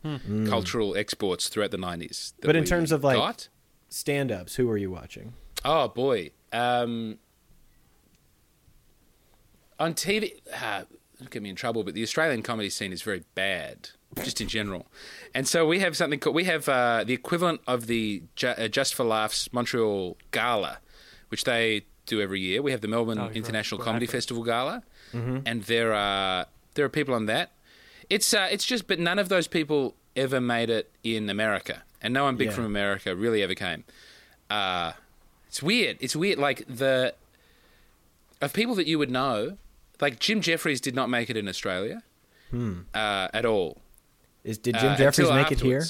cultural exports throughout the nineties. But in terms of, like- Stand-ups, who were you watching? oh boy, um, on TV, uh, don't get me in trouble, but the Australian comedy scene is very bad, just in general. And so we have something called we have uh, the equivalent of the Ju- uh, Just for Laughs Montreal Gala, which they do every year. We have the Melbourne Oh, International right. Comedy Right. Festival Gala, and there are there are people on that. It's uh, it's just, but none of those people ever made it in America, and no one big Yeah. from America really ever came. Uh, it's weird. It's weird. Like the of people that you would know, like Jim Jeffries did not make it in Australia uh, at all. Is did Jim uh, Jeffries until make it here?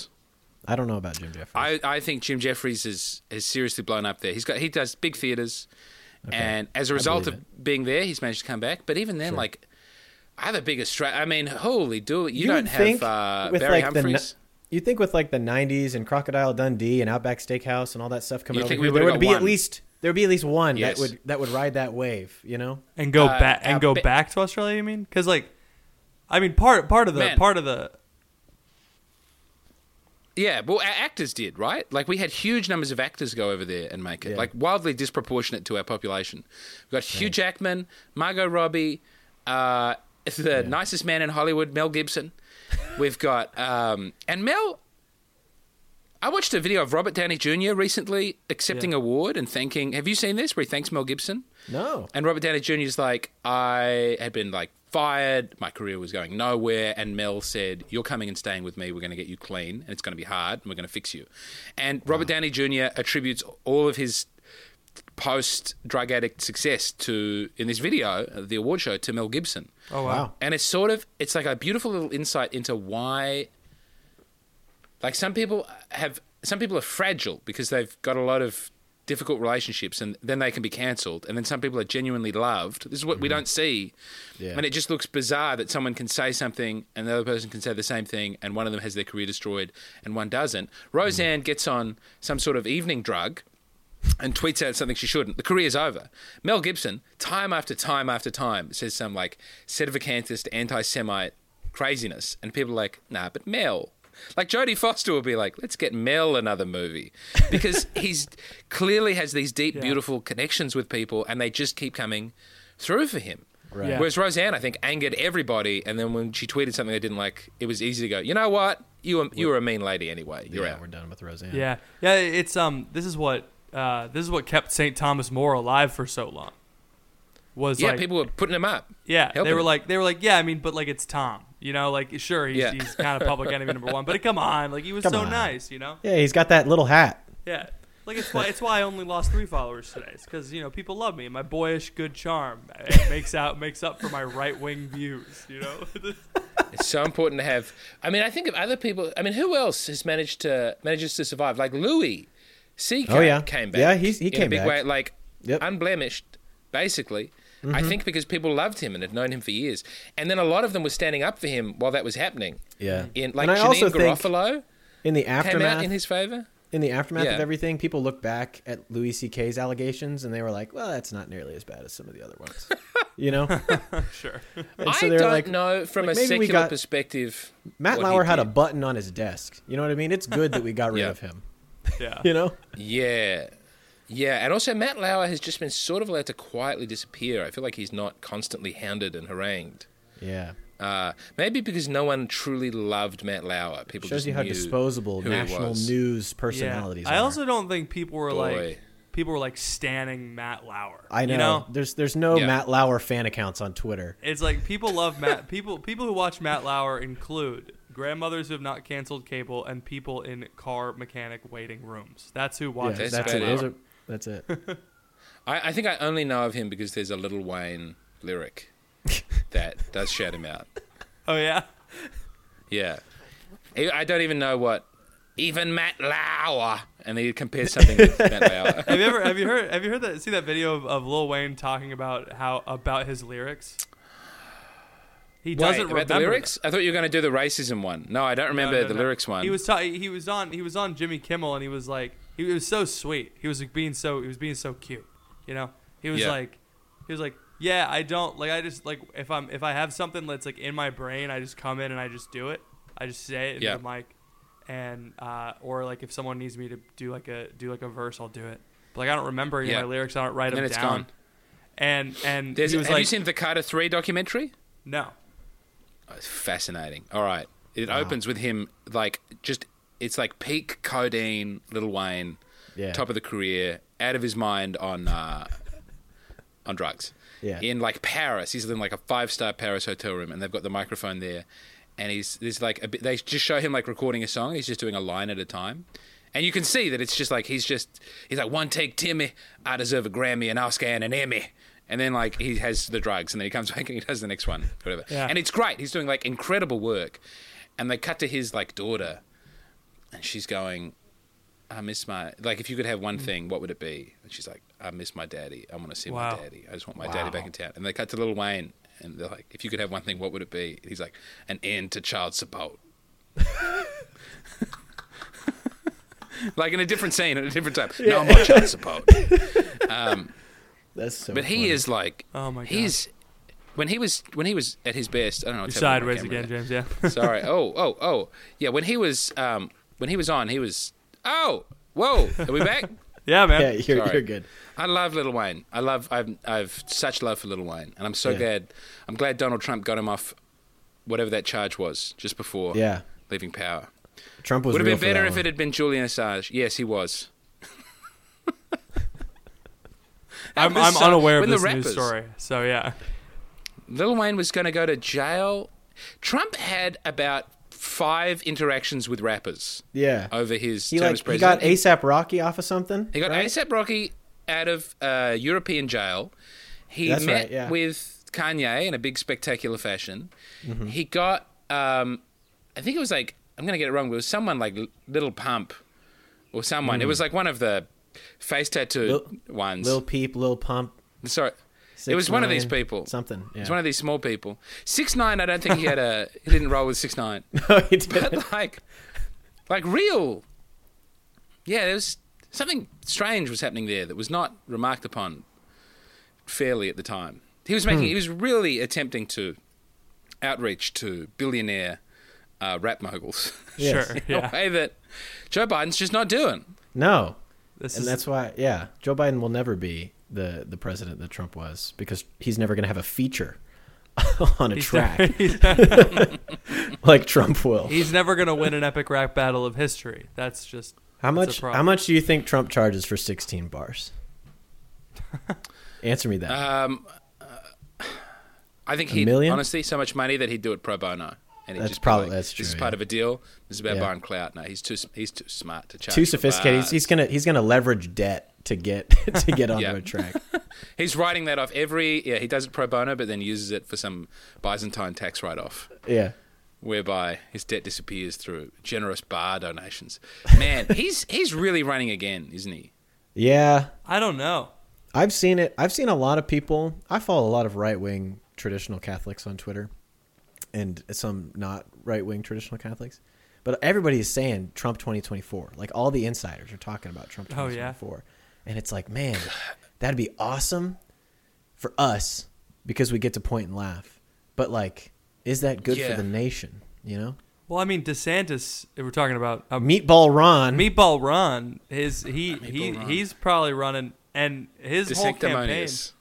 I don't know about Jim Jeffries. I, I think Jim Jeffries is has seriously blown up there. He's got he does big theaters, and as a result of believe being there, he's managed to come back. But even then, Sure. like a big Australia, I mean, holy do it! You, You don't would have uh, Barry like, the Humphries. You think with like the '90s and Crocodile Dundee and Outback Steakhouse and all that stuff coming You over think here, there would've would got be at least there would be at least one Yes. that would that would ride that wave. You know? and go Uh, back and uh, go ba- back to Australia. You mean? Because like, I mean, part part of the Man. part of the Yeah, well, our actors did, right? Like we had huge numbers of actors go over there and make it, Yeah. like wildly disproportionate to our population. We've got Hugh Jackman, Margot Robbie, uh, *laughs* the nicest man in Hollywood, Mel Gibson. We've got um, and Mel. I watched a video of Robert Downey Jr. recently accepting Yeah. award and thanking. Have you seen this? Where he thanks Mel Gibson. No. And Robert Downey Jr. is like, I had been like fired, my career was going nowhere, and Mel said, "You're coming and staying with me. We're going to get you clean, and it's going to be hard, and we're going to fix you." And Robert Downey Jr. attributes all of his post drug addict success to in this video, the award show, to Mel Gibson. oh wow, Wow. And it's sort of it's like a beautiful little insight into why like some people have some people are fragile because they've got a lot of difficult relationships and then they can be cancelled and then some people are genuinely loved this is what we mm-hmm. don't see Yeah. and it just looks bizarre that someone can say something and the other person can say the same thing and one of them has their career destroyed and one doesn't roseanne mm-hmm. gets on some sort of evening drug and tweets out something she shouldn't, the career's over. Mel Gibson, time after time after time, says some like sedevacantist, anti Semite craziness. And people are like, nah, but Mel. Like Jodie Foster will be like, let's get Mel another movie. Because *laughs* he's clearly has these deep, beautiful connections with people and they just keep coming through for him. Right. Yeah. Whereas Roseanne, I think, angered everybody, and then when she tweeted something they didn't like, it was easy to go, you know what? You were, you were a mean lady anyway. You're yeah, out. we're done with Roseanne. Yeah, yeah. It's um. This is what uh. This is what kept St. Thomas More alive for so long. Was Yeah, like, people were putting him up. Yeah, they were him. like, they were like, yeah. I mean, but like, it's Tom. You know, like, sure, he's, Yeah. he's kind of public enemy number one, but come on, like, he was Come so on. nice. You know. Yeah, he's got that little hat. Yeah. Like it's why it's why I only lost three followers today. It's because you know people love me. My boyish good charm it makes out makes up for my right wing views. You know. *laughs* It's so important to have. I mean, I think of other people. I mean, who else has managed to manages to survive? Like Louis C. Oh, yeah. came back. Yeah, he's- he in a came big back. way, like Yep. Unblemished, basically. I mm-hmm. think because people loved him and had known him for years, and then a lot of them were standing up for him while that was happening. Yeah. In like and I Janeane also think Garofalo in the came aftermath out in his favor. in the aftermath Yeah. of everything, people look back at Louis C.K.'s allegations and they were like, "Well, that's not nearly as bad as some of the other ones," you know. *laughs* sure. And I so they're don't like, know from like, a secular got- perspective. Matt Lauer had a button on his desk. You know what I mean? It's good that we got rid Yeah. of him. Yeah. *laughs* You know? Yeah. Yeah, and also Matt Lauer has just been sort of allowed to quietly disappear. I feel like he's not constantly hounded and harangued. Yeah. Uh, maybe because no one truly loved Matt Lauer. People Shows just you how knew disposable national news personalities Yeah. I are. also don't think people were Boy. like people were like standing Matt Lauer. I know. You know. There's there's no Yeah. Matt Lauer fan accounts on Twitter. It's like people love Matt. *laughs* People people who watch Matt Lauer include grandmothers who have not canceled cable and people in car mechanic waiting rooms. That's who Yeah, watches. that's that's it. bad. Those are, that's it. *laughs* I, I think I only know of him because there's a Little Wayne lyric *laughs* that does shout him out. oh yeah. Yeah. I I don't even know what. Even Matt Lauer. And he compares something with Matt *laughs* Lauer. Have you ever have you heard have you heard that see that video of, of Lil Wayne talking about how about his lyrics? He Wait, doesn't about remember the lyrics? I thought you were going to do the racism one. No, I don't them. No, remember no, the no. lyrics one. He was ta- he was on he was on Jimmy Kimmel and he was like he was so sweet. He was like being so he was being so cute. You know? He was Yeah. like he was like yeah, I don't like I just like if I'm if I have something that's like in my brain, I just come in and I just do it. I just say it into Yeah. the mic and uh or like if someone needs me to do like a do like a verse, I'll do it. But like I don't remember any Yeah. of my lyrics, I don't write And them it's down. gone. And and There's, he was have you seen the Carter 3 documentary? no. Oh, it's fascinating. All right. It opens with him, like, just, it's like peak codeine, Little Wayne, Yeah. top of the career, out of his mind on, uh, on drugs. Yeah. In, like, Paris. He's in, like, a five star Paris hotel room, and they've got the microphone there. And he's, there's, like, a bit, they just show him, like, recording a song. He's just doing a line at a time. And you can see that it's just like, he's just, he's like, one take Timmy, I deserve a Grammy, and an Oscar, and an Emmy. And then, like, he has the drugs, and then he comes *laughs* back and he does the next one, whatever. Yeah. And it's great. He's doing, like, incredible work. And they cut to his, like, daughter, and she's going, I miss my, like, if you could have one thing, what would it be? And she's like, I miss my daddy. I want to see Wow. my daddy. I just want my daddy back in town. And they cut to Little Wayne, and they're like, if you could have one thing, what would it be? And he's like, an end to child support. *laughs* like in a different scene at a different time. No, I'm not child support. *laughs* That's so. But he is like, Oh my god. he's when he was when he was at his best. I don't know. You're what's happening with sideways again, camera James, yeah. Sorry. *laughs* Oh, oh, oh. Yeah. When he was um when he was on, he was. Oh, whoa. Are we back? *laughs* yeah, man. Yeah, you're, Sorry. you're good. I love Little Wayne. I love. I've. I've such love for Little Wayne, and I'm so Yeah. glad. I'm glad Donald Trump got him off, whatever that charge was, just before Yeah. leaving power. Trump was Would have been better if one. it had been Julian Assange. Yes, he was. *laughs* I'm, I'm so- unaware of when the this news story. So yeah. Little Wayne was going to go to jail. Trump had about five interactions with rappers Yeah. over his He term like as he got ASAP Rocky off of something. He got right? ASAP Rocky out of uh, European jail. He That's met right, yeah. with Kanye in a big spectacular fashion. Mm-hmm. He got, um, I think it was like, I'm going to get it wrong, but it was someone like Little Pump or someone. Mm. It was like one of the face tattoo Lil- ones. Lil Peep, Lil Pump. Sorry, it was one of these people. Something. Yeah. was one of these small people. Six nine. I don't think he had a. *laughs* He didn't roll with six nine. *laughs* no, he didn't. But like, like real. Yeah, there was something strange was happening there that was not remarked upon fairly at the time. He was making. He was really attempting to outreach to billionaire uh, rap moguls *laughs* Yes. Sure. in Yeah. a way that Joe Biden's just not doing. No, This and is that's why. Yeah, Joe Biden will never be the the president that Trump was because he's never going to have a feature *laughs* on a he's track *laughs* never, *laughs* like Trump will. he's never gonna win an epic rap battle of history. That's just How much? How much do you think Trump charges for 16 bars? Answer me that. Um, uh, I think A he million? honestly so much money that he'd do it pro bono. And he'd That's just probably- like, that's This true, is part yeah. of a deal. This is about Yeah. buying clout. No, he's too he's too smart to charge. Too sophisticated. He's, he's gonna he's gonna leverage debt to get *laughs* to get onto Yeah. a track. *laughs* He's writing that off every. Yeah, he does it pro bono, but then uses it for some Byzantine tax write off, Yeah. whereby his debt disappears through generous bar donations. Man, *laughs* he's he's really running again, isn't he? Yeah. I don't know. I've seen it. I've seen a lot of people. I follow a lot of right wing traditional Catholics on Twitter, and some not right wing traditional Catholics. But everybody is saying Trump 2024. Like all the insiders are talking about Trump Oh, yeah. 2024. And it's like, man, that'd be awesome for us because we get to point and laugh. But like, is that good Yeah. for the nation? You know, Well, I mean, DeSantis. If we're talking about uh, Meatball Ron. Meatball Ron, his he he Meatball Ron. he's probably running, and his The whole campaign. sanctimonious.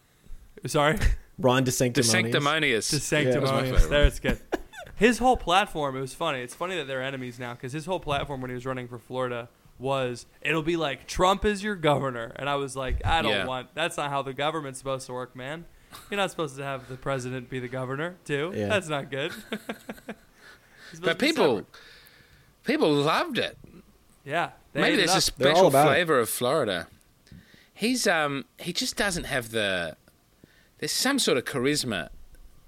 Sorry, Ron The DeSanctimonious. sanctimonious. the That was my sanctimonious. favorite. there, it's good. His whole platform. It was funny. It's funny that they're enemies now because his whole platform when he was running for Florida was it'll be like Trump is your governor, and I was like, I don't Yeah. want. That's not how the government's supposed to work, man. You're not supposed to have the president be the governor too. Yeah. That's not good. *laughs* But people, separate. people loved it. yeah, they Maybe there's a up. They're special about it. flavor of Florida. He's um he just doesn't have the. There's some sort of charisma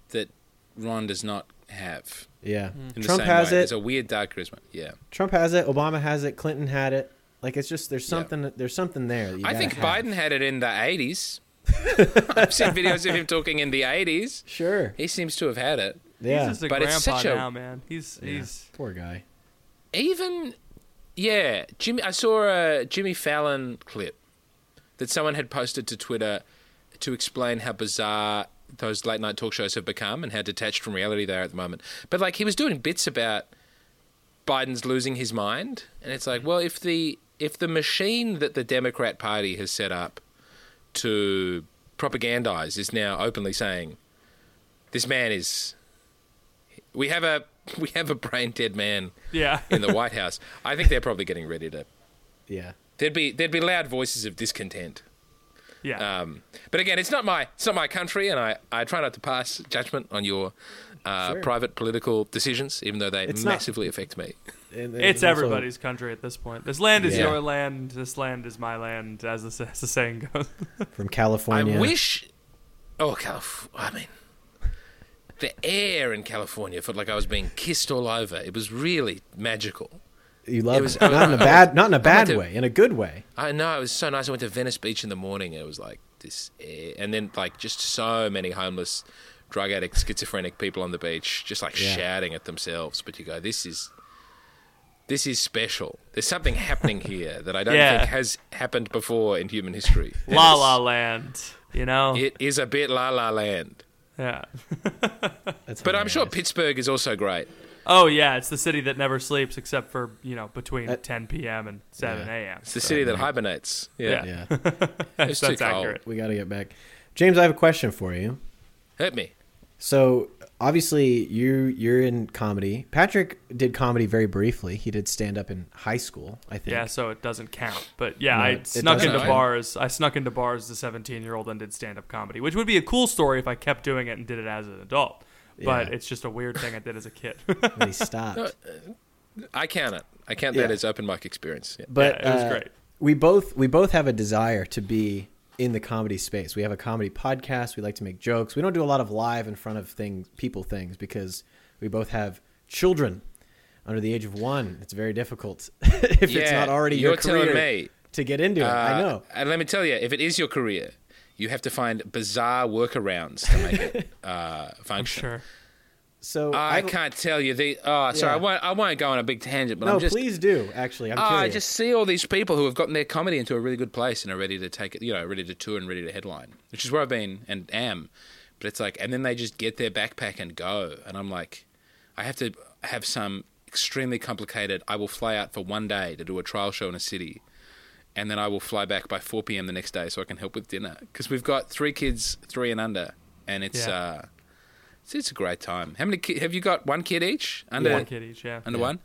that Ron does not have. Yeah. Mm-hmm. In the Trump has way. it. It's a weird dark charisma. Yeah. Trump has it. Obama has it. Clinton had it. Like it's just there's Yeah. something there's something there. that you I think have. Biden had it in the 80s. *laughs* I've seen videos of him talking in the 80s. Sure. He seems to have had it. Yeah. He's just a But it's grandpa such a- now, man. He's Yeah. he's Poor guy. Even, yeah, Jimmy. I saw a Jimmy Fallon clip that someone had posted to Twitter to explain how bizarre those late night talk shows have become and how detached from reality they are at the moment. But like he was doing bits about Biden's losing his mind, and it's like, well, if the if the machine that the Democrat Party has set up to propagandize is now openly saying this man is we have a *laughs* we have a brain dead man yeah. in the White House. I think they're probably getting ready to. Yeah. There'd be there'd be loud voices of discontent. Yeah. Um, but again, it's not my it's not my country, and I, I try not to pass judgment on your uh, Sure. private political decisions, even though they It's not- massively affect me. And It's also- everybody's country at this point. This land is Yeah. your land. This land is my land, as the, as the saying goes. *laughs* from California. I wish. Oh, Calif- I mean, the air in California felt like I was being kissed all over. It was really magical. You love was- it. not in a I- bad not in a bad to- way, in a good way. I know it was so nice. I went to Venice Beach in the morning. And it was like this, air. and then like just so many homeless, drug addict, schizophrenic people on the beach, just like Yeah. shouting at themselves. But you go, this is, this is special. There's something happening *laughs* here that I don't Yeah. think has happened before in human history. And *laughs* La La Land. You know. It is a bit la la land. yeah. *laughs* But I'm sure. Pittsburgh is also great. Oh yeah, it's the city that never sleeps except for you know between Uh, 10 p.m. and 7 yeah. a.m. It's the city that hibernates. Yeah. Yeah. Yeah, *laughs* It's too that's cold. accurate. we got to get back. James, I have a question for you. Hit me. So obviously you you're in comedy. Patrick did comedy very briefly. He did stand up in high school, I think. Yeah, so it doesn't count. But yeah, No, I snuck into count. bars. I snuck into bars as a 17 year old and did stand up comedy, which would be a cool story if I kept doing it and did it as an adult. But Yeah. it's just a weird thing I did as a kid. *laughs* He *laughs* stopped. No, I count it. I count Yeah. that as open mic experience. Yeah. but Yeah, it was uh, great. We both we both have a desire to be in the comedy space. We have a comedy podcast. We like to make jokes. We don't do a lot of live in front of things, people things because we both have children under the age of one. It's very difficult *laughs* if it's not already your career me to get into it. I Uh, know. And let me tell you, if it is your career, you have to find bizarre workarounds to make it *laughs* uh, I'm function. sure. So I I've- can't tell you the. Oh, sorry, I won't. I won't go on a big tangent, but No, I'm just. please do. Actually, I'm Oh, I just see all these people who have gotten their comedy into a really good place and are ready to take it, you know, ready to tour and ready to headline, which is where I've been and am. But it's like, and then they just get their backpack and go, and I'm like, I have to have some extremely complicated. I will fly out for one day to do a trial show in a city, and then I will fly back by 4 p.m. the next day so I can help with dinner because we've got three kids, three and under, and it's Yeah. uh, it's, it's a great time. How many ki- have you got? One kid each under One kid each, yeah. under Yeah. one.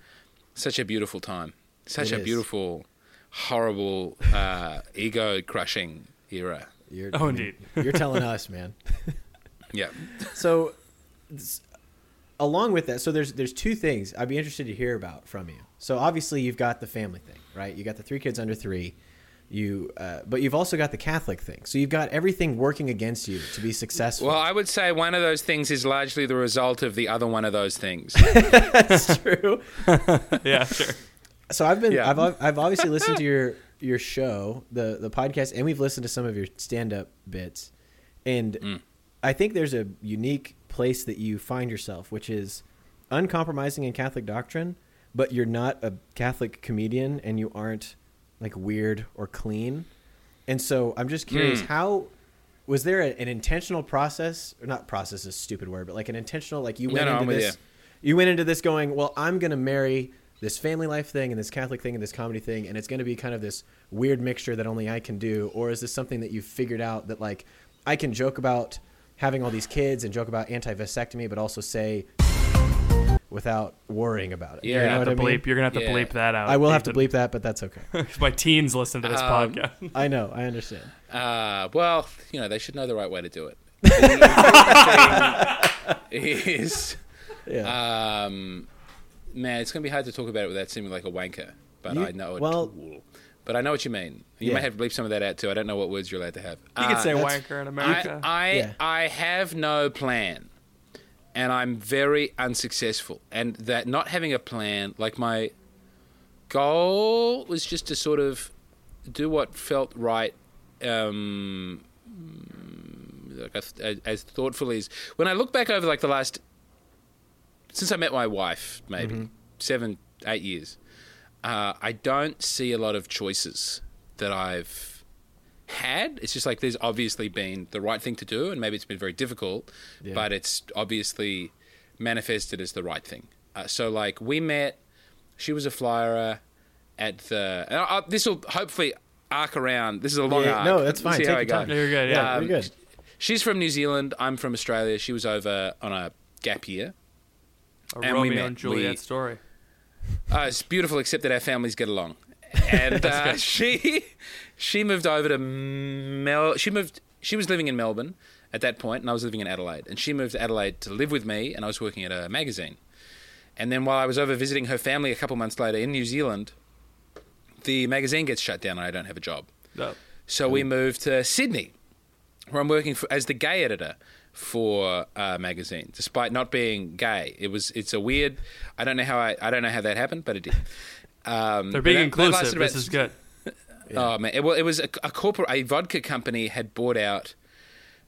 Such a beautiful time. Such It a is. beautiful, horrible, uh, ego crushing era. You're, Oh, indeed. *laughs* You're telling us, man. Yeah. So, s- along with that, so there's there's two things I'd be interested to hear about from you. So obviously you've got the family thing, right? You got the three kids under three, you, uh, but you've also got the Catholic thing. So you've got everything working against you to be successful. Well, I would say one of those things is largely the result of the other one of those things. *laughs* That's true. *laughs* yeah, sure. So I've been Yeah. I've I've obviously listened to your your show, the the podcast, and we've listened to some of your stand up bits, and Mm. I think there's a unique place that you find yourself, which is uncompromising in Catholic doctrine, but you're not a Catholic comedian, and you aren't like weird or clean, and so I'm just curious Mm. how. Was there a, an intentional process, or not process is a stupid word, but like an intentional, like you went no, into I'm this, you went into this going, well, I'm going to marry this family life thing and this Catholic thing and this comedy thing, and it's going to be kind of this weird mixture that only I can do? Or is this something that you've figured out that, like, I can joke about having all these kids and joke about anti vasectomy, but also say without worrying about it? Yeah, You're you gonna know have to I mean? bleep. You're gonna have to Yeah. bleep that out. I will have to bleep that, but that's okay. *laughs* My teens listen to this Um, podcast. I know, I understand. *laughs* Uh, well, you know, they should know the right way to do it. *laughs* The thing is, Yeah. um, man, it's going to be hard to talk about it without seeming like a wanker, but You- I know it. well- but I know what you mean. You Yeah. might have to bleep some of that out too. I don't know what words you're allowed to have. you could Uh, say that's- wanker in America. I I, Yeah. I have no plan, and I'm very unsuccessful. And that not having a plan, like my goal was just to sort of do what felt right, um, like as, as thoughtfully as when I look back over like the last since I met my wife, maybe seven, eight years. Uh, I don't see a lot of choices that I've had. It's just like there's obviously been the right thing to do, and maybe it's been very difficult, Yeah. but it's obviously manifested as the right thing. Uh, so, like, we met. She was a flyer at the. and I- I- This will hopefully arc around. This is a long Yeah, arc. no, that's fine. See how Take I your go. time. You're good. Yeah. Yeah, Um, you're good. She's from New Zealand. I'm from Australia. She was over on a gap year. a and we Romeo met. and Juliet We- story. Uh, it's beautiful, except that our families get along. *laughs* And uh, she she moved over to Mel. She moved. She was living in Melbourne at that point, and I was living in Adelaide. And she moved to Adelaide to live with me, and I was working at a magazine. And then while I was over visiting her family a couple months later in New Zealand, the magazine gets shut down, and I don't have a job. No. So we moved to Sydney, where I'm working for, as the gay editor for a magazine, despite not being gay. It was it's a weird. I don't know how I, I don't know how that happened, but it did. Um, They're being that- that inclusive. lasted This is good. Oh man! It, well, it was a, a corporate, a vodka company had bought out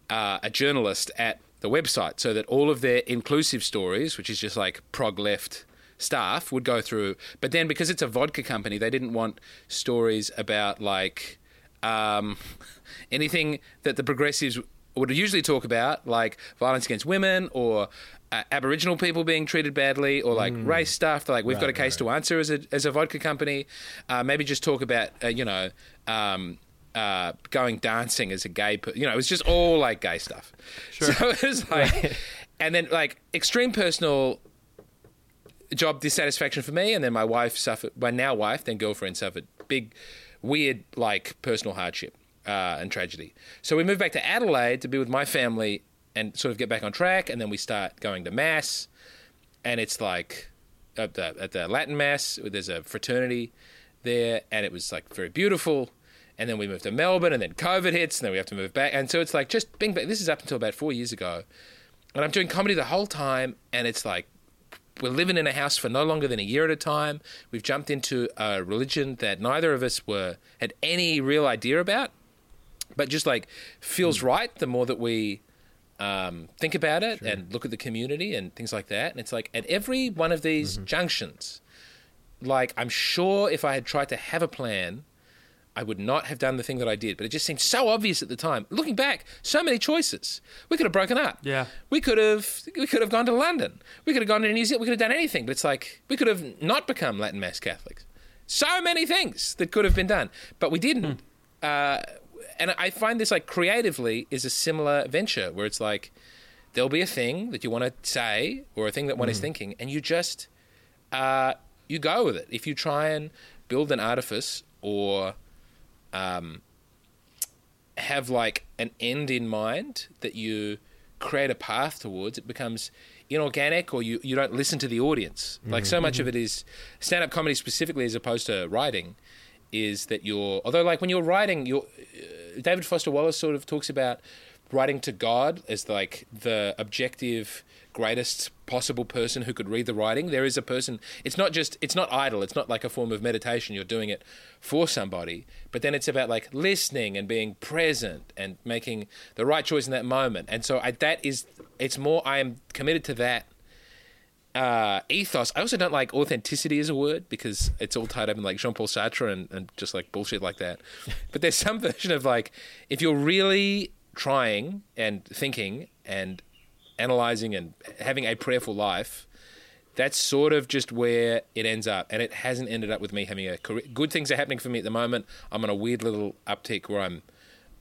uh, a journalist at the website, so that all of their inclusive stories, which is just like prog left staff, would go through. But then, because it's a vodka company, they didn't want stories about like um, *laughs* anything that the progressives would usually talk about, like violence against women or uh, Aboriginal people being treated badly, or like race stuff. They're like, we've got a Right, case to answer as a as a vodka company. Uh, maybe just talk about uh, you know. Um, uh, going dancing as a gay, per- you know, it was just all like gay stuff. Sure. *laughs* So it was like, and then like extreme personal job dissatisfaction for me, and then my wife suffered. My now wife, then girlfriend, suffered big, weird like personal hardship uh, and tragedy. So we moved back to Adelaide to be with my family and sort of get back on track, and then we start going to mass, and it's like at the at the Latin mass, there's a fraternity there, and it was like very beautiful. And then we moved to Melbourne, and then COVID hits, and then we have to move back. And so it's like just being back. This is up until about four years ago, and I'm doing comedy the whole time, and it's like we're living in a house for no longer than a year at a time. We've jumped into a religion that neither of us were had any real idea about, but just like feels mm. right the more that we um, think about it and look at the community and things like that. And it's like at every one of these junctions, like I'm sure if I had tried to have a plan, I would not have done the thing that I did. But it just seemed so obvious at the time. Looking back, so many choices. We could have broken up. Yeah. We could have we could have gone to London. We could have gone to New Zealand. We could have done anything. But it's like we could have not become Latin Mass Catholics. So many things that could have been done, but we didn't. Uh, and I find this like creatively is a similar venture where it's like there'll be a thing that you want to say or a thing that one is thinking, and you just uh, you go with it. If you try and build an artifice or um, have like an end in mind that you create a path towards, it becomes inorganic or you, you don't listen to the audience. Like so much of it is stand up comedy specifically as opposed to writing is that you're although like when you're writing you're uh, David Foster Wallace sort of talks about writing to God as like the objective greatest possible person who could read the writing. There is a person it's not just it's not idle. It's not like a form of meditation. You're doing it for somebody. But then it's about like listening and being present and making the right choice in that moment. And so I, that is it's more I am committed to that uh, ethos. I also don't like authenticity as a word because it's all tied up in like Jean Paul Sartre and, and just like bullshit like that. *laughs* But there's some version of like, if you're really trying and thinking and analyzing and having a prayerful life, that's sort of just where it ends up. And it hasn't ended up with me having a career. Good things are happening for me at the moment. I'm on a weird little uptick where I'm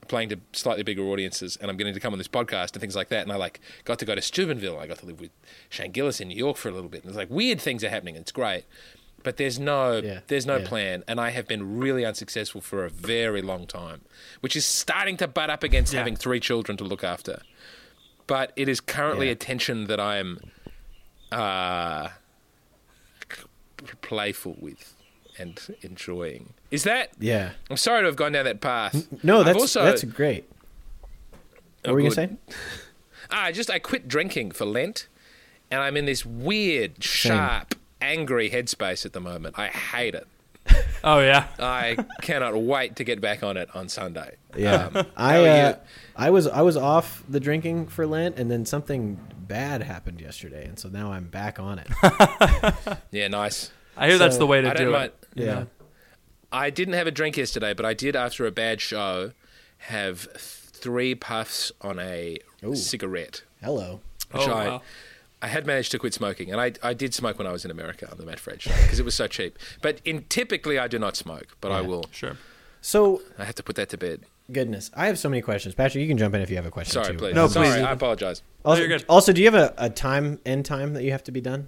playing to slightly bigger audiences and I'm getting to come on this podcast and things like that. And I like got to go to Steubenville. I got to live with Shane Gillis in New York for a little bit. And it's like weird things are happening. It's great. But there's no Yeah, there's no yeah. plan. And I have been really unsuccessful for a very long time, which is starting to butt up against Yeah. having three children to look after. But it is currently a tension that I am uh, playful with and enjoying. Is that Yeah. I'm sorry to have gone down that path. No, that's also, that's great. What Oh, were you good. gonna say? *laughs* Ah, I just I quit drinking for Lent, and I'm in this weird, sharp, angry headspace at the moment. I hate it. *laughs* Oh yeah. I cannot wait to get back on it on Sunday. Yeah, Um, I uh. I was I was off the drinking for Lent, and then something bad happened yesterday, and so now I'm back on it. *laughs* yeah, nice. I hear that's the way to I do it. mind. It. you Yeah. know? I didn't have a drink yesterday, but I did after a bad show have three puffs on a Ooh. cigarette. Hello. Which Oh, I, wow. I had managed to quit smoking, and I, I did smoke when I was in America on the Matt Fradd show because it was so cheap. But in typically I do not smoke, but I will. Sure. So I have to put that to bed. goodness, I have so many questions. Patrick, you can jump in if you have a question. Sorry, too. please. No, Sorry, please. I apologize. Also, you're good. also, do you have a, a time end time that you have to be done?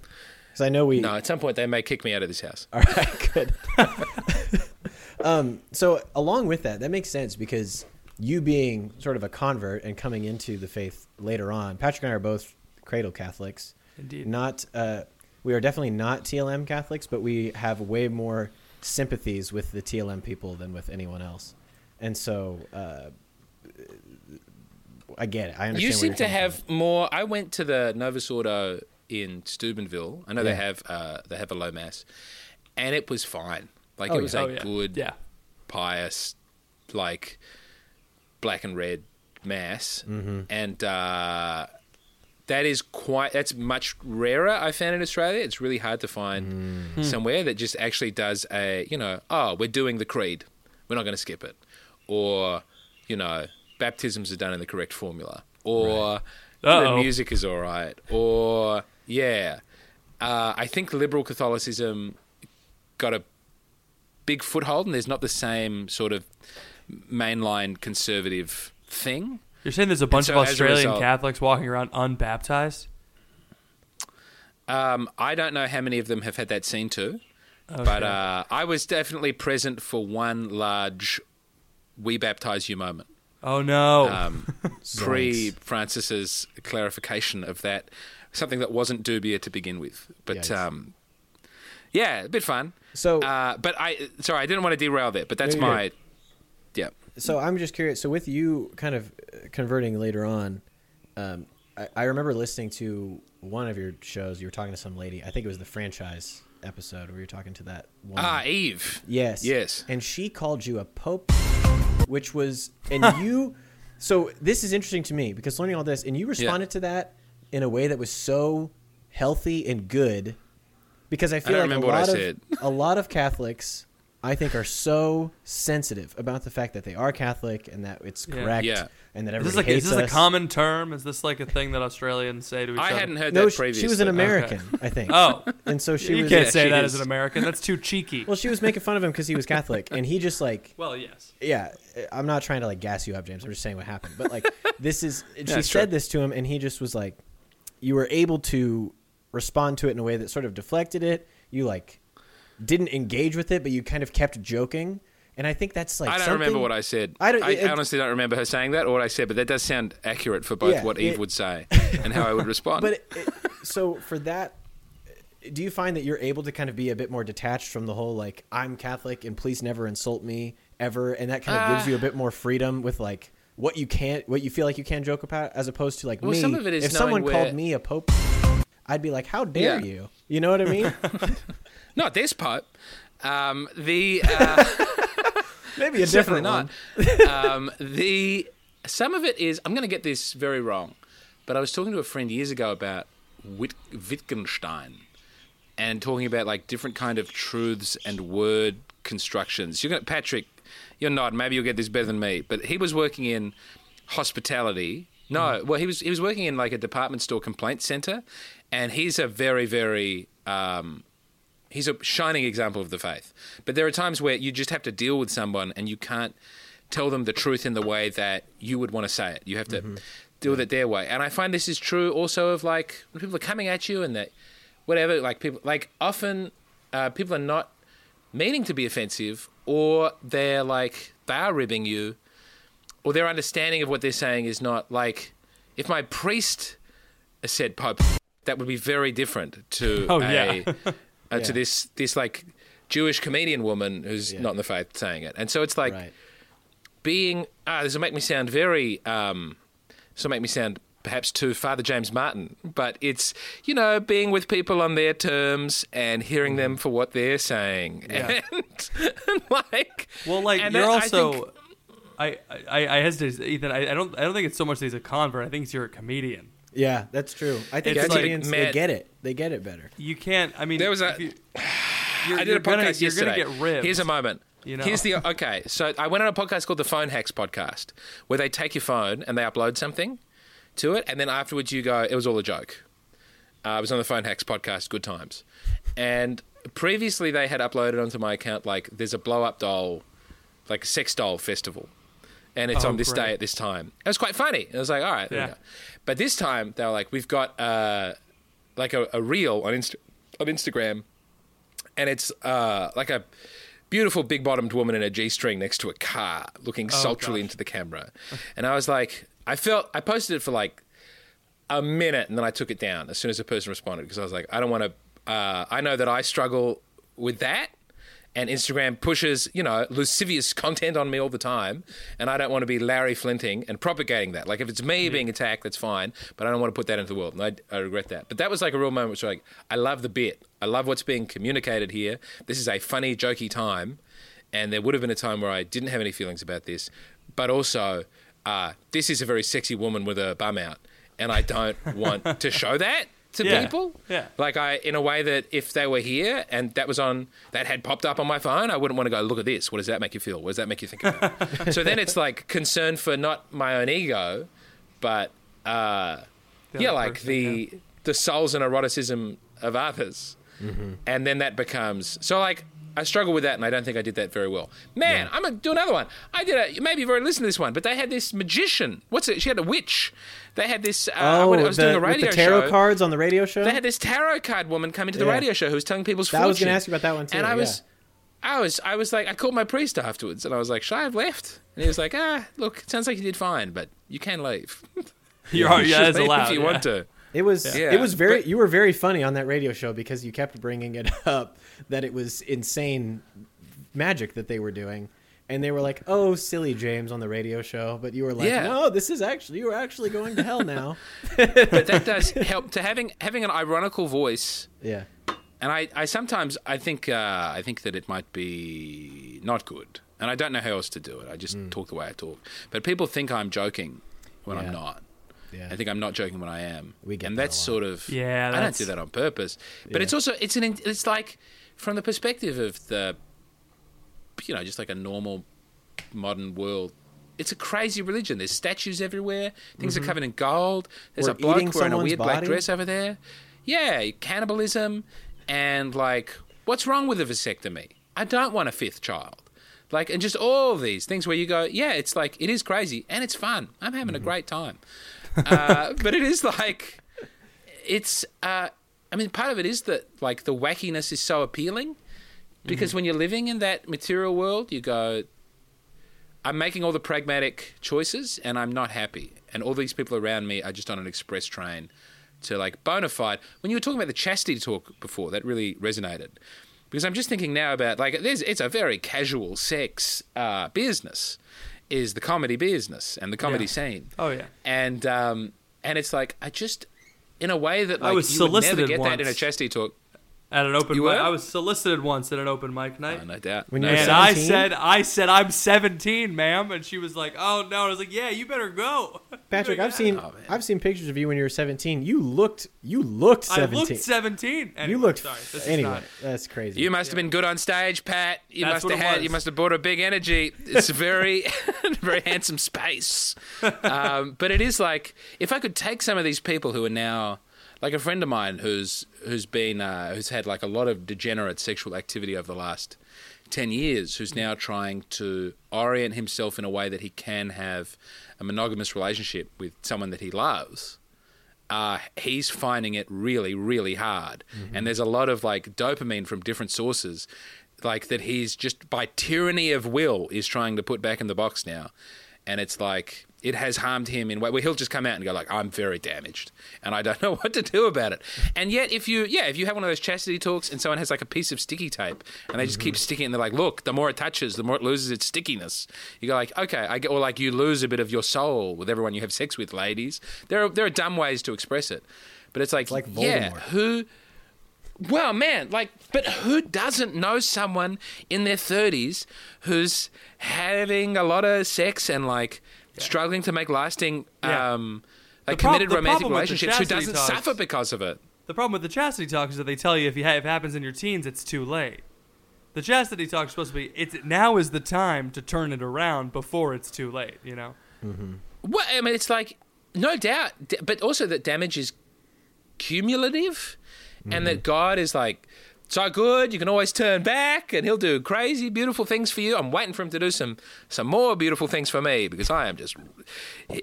Because I know we. No, at some point they may kick me out of this house. *laughs* All right, good. *laughs* um, so along with that, that makes sense because you being sort of a convert and coming into the faith later on, Patrick and I are both cradle Catholics. Indeed. Not, uh, we are definitely not TLM Catholics, but we have way more sympathies with the TLM people than with anyone else, and so uh, I get it. I understand. You where seem you're to have from. more. I went to the Novus Ordo in Steubenville. I know they have uh, they have a low mass, and it was fine. Like Oh, it was yeah. a Oh, yeah. good, Yeah. pious, like black and red mass, Mm-hmm. and uh, that is quite. That's much rarer. I found in Australia. It's really hard to find Mm. somewhere that just actually does a. You know, oh, we're doing the creed. We're not going to skip it, or you know, baptisms are done in the correct formula, or the music is all right, or yeah. Uh, I think liberal Catholicism got a big foothold, and there's not the same sort of mainline conservative thing. You're saying there's a bunch so of Australian result- Catholics walking around unbaptized? Um, I don't know how many of them have had that seen too, but uh, I was definitely present for one large "We baptize you" moment. oh no. Um, *laughs* pre Francis's clarification of that, something that wasn't dubia to begin with. But Yikes. um, yeah, a bit fun. So, Uh, but I sorry, I didn't want to derail there. But that's No, my yeah. so I'm just curious. So with you kind of uh, converting later on, um, I, I remember listening to one of your shows. You were talking to some lady. I think it was the franchise episode where you were talking to that woman. Ah, Eve. Yes. Yes. And she called you a pope, which was, and *laughs* you. So this is interesting to me because learning all this, and you responded to that in a way that was so healthy and good, because I feel don't like a remember what I lot of said. a lot of Catholics, I think, are so sensitive about the fact that they are Catholic and that it's Yeah. correct Yeah. and that everybody this like hates is this a common term? Is this like a thing that Australians say to each I other? I hadn't heard no, that she, previously. she was an American, I think. Oh, and so she you was. can't Yeah, say she that is. as an American. That's too cheeky. Well, she was making fun of him because he was Catholic, and he just like *laughs* Well, yes. yeah, I'm not trying to like gas you up, James. I'm just saying what happened. But like, this is *laughs* she said true. this to him, and he just was like, you were able to respond to it in a way that sort of deflected it. You like didn't engage with it, but you kind of kept joking. And I think that's like I don't remember what I said. I I, don't- it- honestly don't remember her saying that or what I said, but that does sound accurate for both Yeah, what Eve it- would say *laughs* and how I would respond. But it, so for that, do you find that you're able to kind of be a bit more detached from the whole like I'm Catholic and please never insult me ever, and that kind of gives Uh, you a bit more freedom with like what you can't, what you feel like you can joke about, as opposed to like Well, me. some of it is if someone where- called me a pope, I'd be like, how dare Yeah. you? You know what I mean? *laughs* not this Pope. Um, the uh, *laughs* Maybe a *laughs* Definitely different not. one. um, the some of it is I'm going to get this very wrong, but I was talking to a friend years ago about Wit- Wittgenstein and talking about like different kind of truths and word constructions. You're going to Patrick, you're not. Maybe you'll get this better than me, but he was working in hospitality. No, well, he was he was working in like a department store complaint center, and he's a very very um, he's a shining example of the faith. But there are times where you just have to deal with someone and you can't tell them the truth in the way that you would want to say it. You have to deal with it their way. And I find this is true also of like when people are coming at you and that whatever, like people, like often uh, people are not meaning to be offensive or they're like, they are ribbing you or their understanding of what they're saying is not like, if my priest said Pope, that would be very different to Oh, a, yeah. *laughs* uh, Yeah. to this this like Jewish comedian woman who's Yeah. not in the faith saying it, and so it's like right. being ah, this will make me sound very um, this will make me sound perhaps to Father James Martin, but it's you know being with people on their terms and hearing them for what they're saying, Yeah. and, *laughs* and like Well, like and you're that- I also. think- I, I, I hesitate, Ethan. I, I don't I don't think it's so much that he's a convert. I think you're a comedian. Yeah, that's true. I think It's like, comedians they get it. They get it better. You can't. I mean, There was a- you, *sighs* you're, I did a podcast gonna, yesterday. You're gonna get ribbed. Here's a moment. You know. Here's the okay. So I went on a podcast called the Phone Hacks Podcast, where they take your phone and they upload something to it, and then afterwards you go, "It was all a joke." Uh, I was on the Phone Hacks Podcast, good times, and previously they had uploaded onto my account like there's a blow up doll, like a sex doll festival, and it's Oh, on this great. day at this time. It was quite funny. It was like, all right, there Yeah. But this time they were like, we've got uh, like a, a reel on Insta- on Instagram and it's uh, like a beautiful big bottomed woman in a G string next to a car looking sultrily gosh. into the camera. And I was like, I felt, I posted it for like a minute and then I took it down as soon as the person responded because I was like, I don't want to, uh, I know that I struggle with that. And Instagram pushes, you know, lascivious *laughs* content on me all the time, and I don't want to be Larry Flinting and propagating that. Like, if it's me being attacked, that's fine, but I don't want to put that into the world, and I, I regret that. But that was like a real moment, which like, I love the bit, I love what's being communicated here. This is a funny, jokey time, and there would have been a time where I didn't have any feelings about this, but also, uh, this is a very sexy woman with a bum out, and I don't *laughs* want to show that to Yeah. people. Yeah. Like I, in a way that if they were here and that was on, that had popped up on my phone, I wouldn't want to go look at this. What does that make you feel? What does that make you think about? *laughs* so then it's like concern for not my own ego, but uh, The yeah, like person, the the souls and eroticism of others, and then that becomes so like. I struggle with that, and I don't think I did that very well. Man, I'm gonna do another one. I did a maybe you've already listened to this one, but they had this magician. What's it? She had a witch. They had this. Uh, I Oh, went- I was the, doing a with radio the tarot show. cards on the radio show. They had this tarot card woman come into the Yeah. radio show who was telling people's That- I was gonna ask you about that one, too, And I yeah. was, I was, I was like, I called my priest afterwards, and I was like, "Should I have left?" And he was like, "Ah, look, it sounds like you did fine, but you can leave. *laughs* You're, You yeah, should it's leave allowed if you yeah. want to." It was Yeah. it was very But- you were very funny on that radio show because you kept bringing it *laughs* up that it was insane magic that they were doing and they were like, "Oh, silly James" on the radio show, but you were like, Yeah. "No, this is actually you are actually going to hell now." *laughs* but that does help to having having an ironical voice. yeah, And I, I sometimes I think uh, I think that it might be not good, and I don't know how else to do it. I just talk the way I talk. But people think I'm joking when Yeah. I'm not. Yeah. I think I'm not joking when I am. We get and that that's a sort of Yeah, I don't that's- do that on purpose. But Yeah. it's also it's an it's like from the perspective of the you know just like a normal modern world. It's a crazy religion. There's statues everywhere. Things are covered in gold. There's Or a bloke Mm-hmm. wearing a someone's weird black dress over there. Yeah, cannibalism and like what's wrong with a vasectomy? I don't want a fifth child. Like and just all these things where you go, yeah, it's like it is crazy and it's fun. I'm having a great time. Uh, but it is like it's uh, I mean part of it is that like the wackiness is so appealing because when you're living in that material world, you go I'm making all the pragmatic choices and I'm not happy. And all these people around me are just on an express train to like bona fide. When you were talking about the chastity talk before, that really resonated. Because I'm just thinking now about like it's a very casual sex uh, business, is the comedy business and the comedy Yeah. scene. Oh yeah. And um and it's like I just in a way that I like was you would never solicited get that in a chesty talk. At an open You mic, were? I was solicited once at an open mic night. Oh, no doubt. When no you And doubt. I said, I said, I'm 17, ma'am, and she was like, "Oh no!" And I was like, "Yeah, you better go." *laughs* Patrick, Like, I've seen Oh. I've seen pictures of you when you were 17. You looked you looked I 17. looked 17. Anyway, you looked sorry. This is anyway. not- That's crazy. You must have been good on stage, Pat. You That's must have it had. was. You must have brought a big energy. It's very, *laughs* *laughs* very handsome space. Um, but it is like if I could take some of these people who are now, like a friend of mine who's who's been uh, who's had like a lot of degenerate sexual activity over the last ten years, who's now trying to orient himself in a way that he can have a monogamous relationship with someone that he loves uh, he's finding it really, really hard. And there's a lot of like dopamine from different sources, like that he's just by tyranny of will is trying to put back in the box now. And it's like it has harmed him in way where he'll just come out and go like, "I'm very damaged, and I don't *laughs* know what to do about it." And yet, if you, yeah, if you have one of those chastity talks and someone has like a piece of sticky tape and they just keep mm-hmm. sticking and they're like, "Look, the more it touches, the more it loses its stickiness." You go like, "Okay, I get," or like you lose a bit of your soul with everyone you have sex with, ladies. There are there are dumb ways to express it, but it's like, like yeah, who? Well, man, like, but who doesn't know someone in their thirties who's having a lot of sex and like struggling to make lasting, Yeah. um, like The prob- committed romantic problem relationships who doesn't talks- suffer because of it? The problem with the chastity talk is that they tell you if you ha- if it happens in your teens, it's too late. The chastity talk is supposed to be it's now is the time to turn it around before it's too late. You know. Well, I mean, it's like no doubt, but also that damage is cumulative, and that God is like so good. You can always turn back, and He'll do crazy, beautiful things for you. I'm waiting for Him to do some some more beautiful things for me because I am just,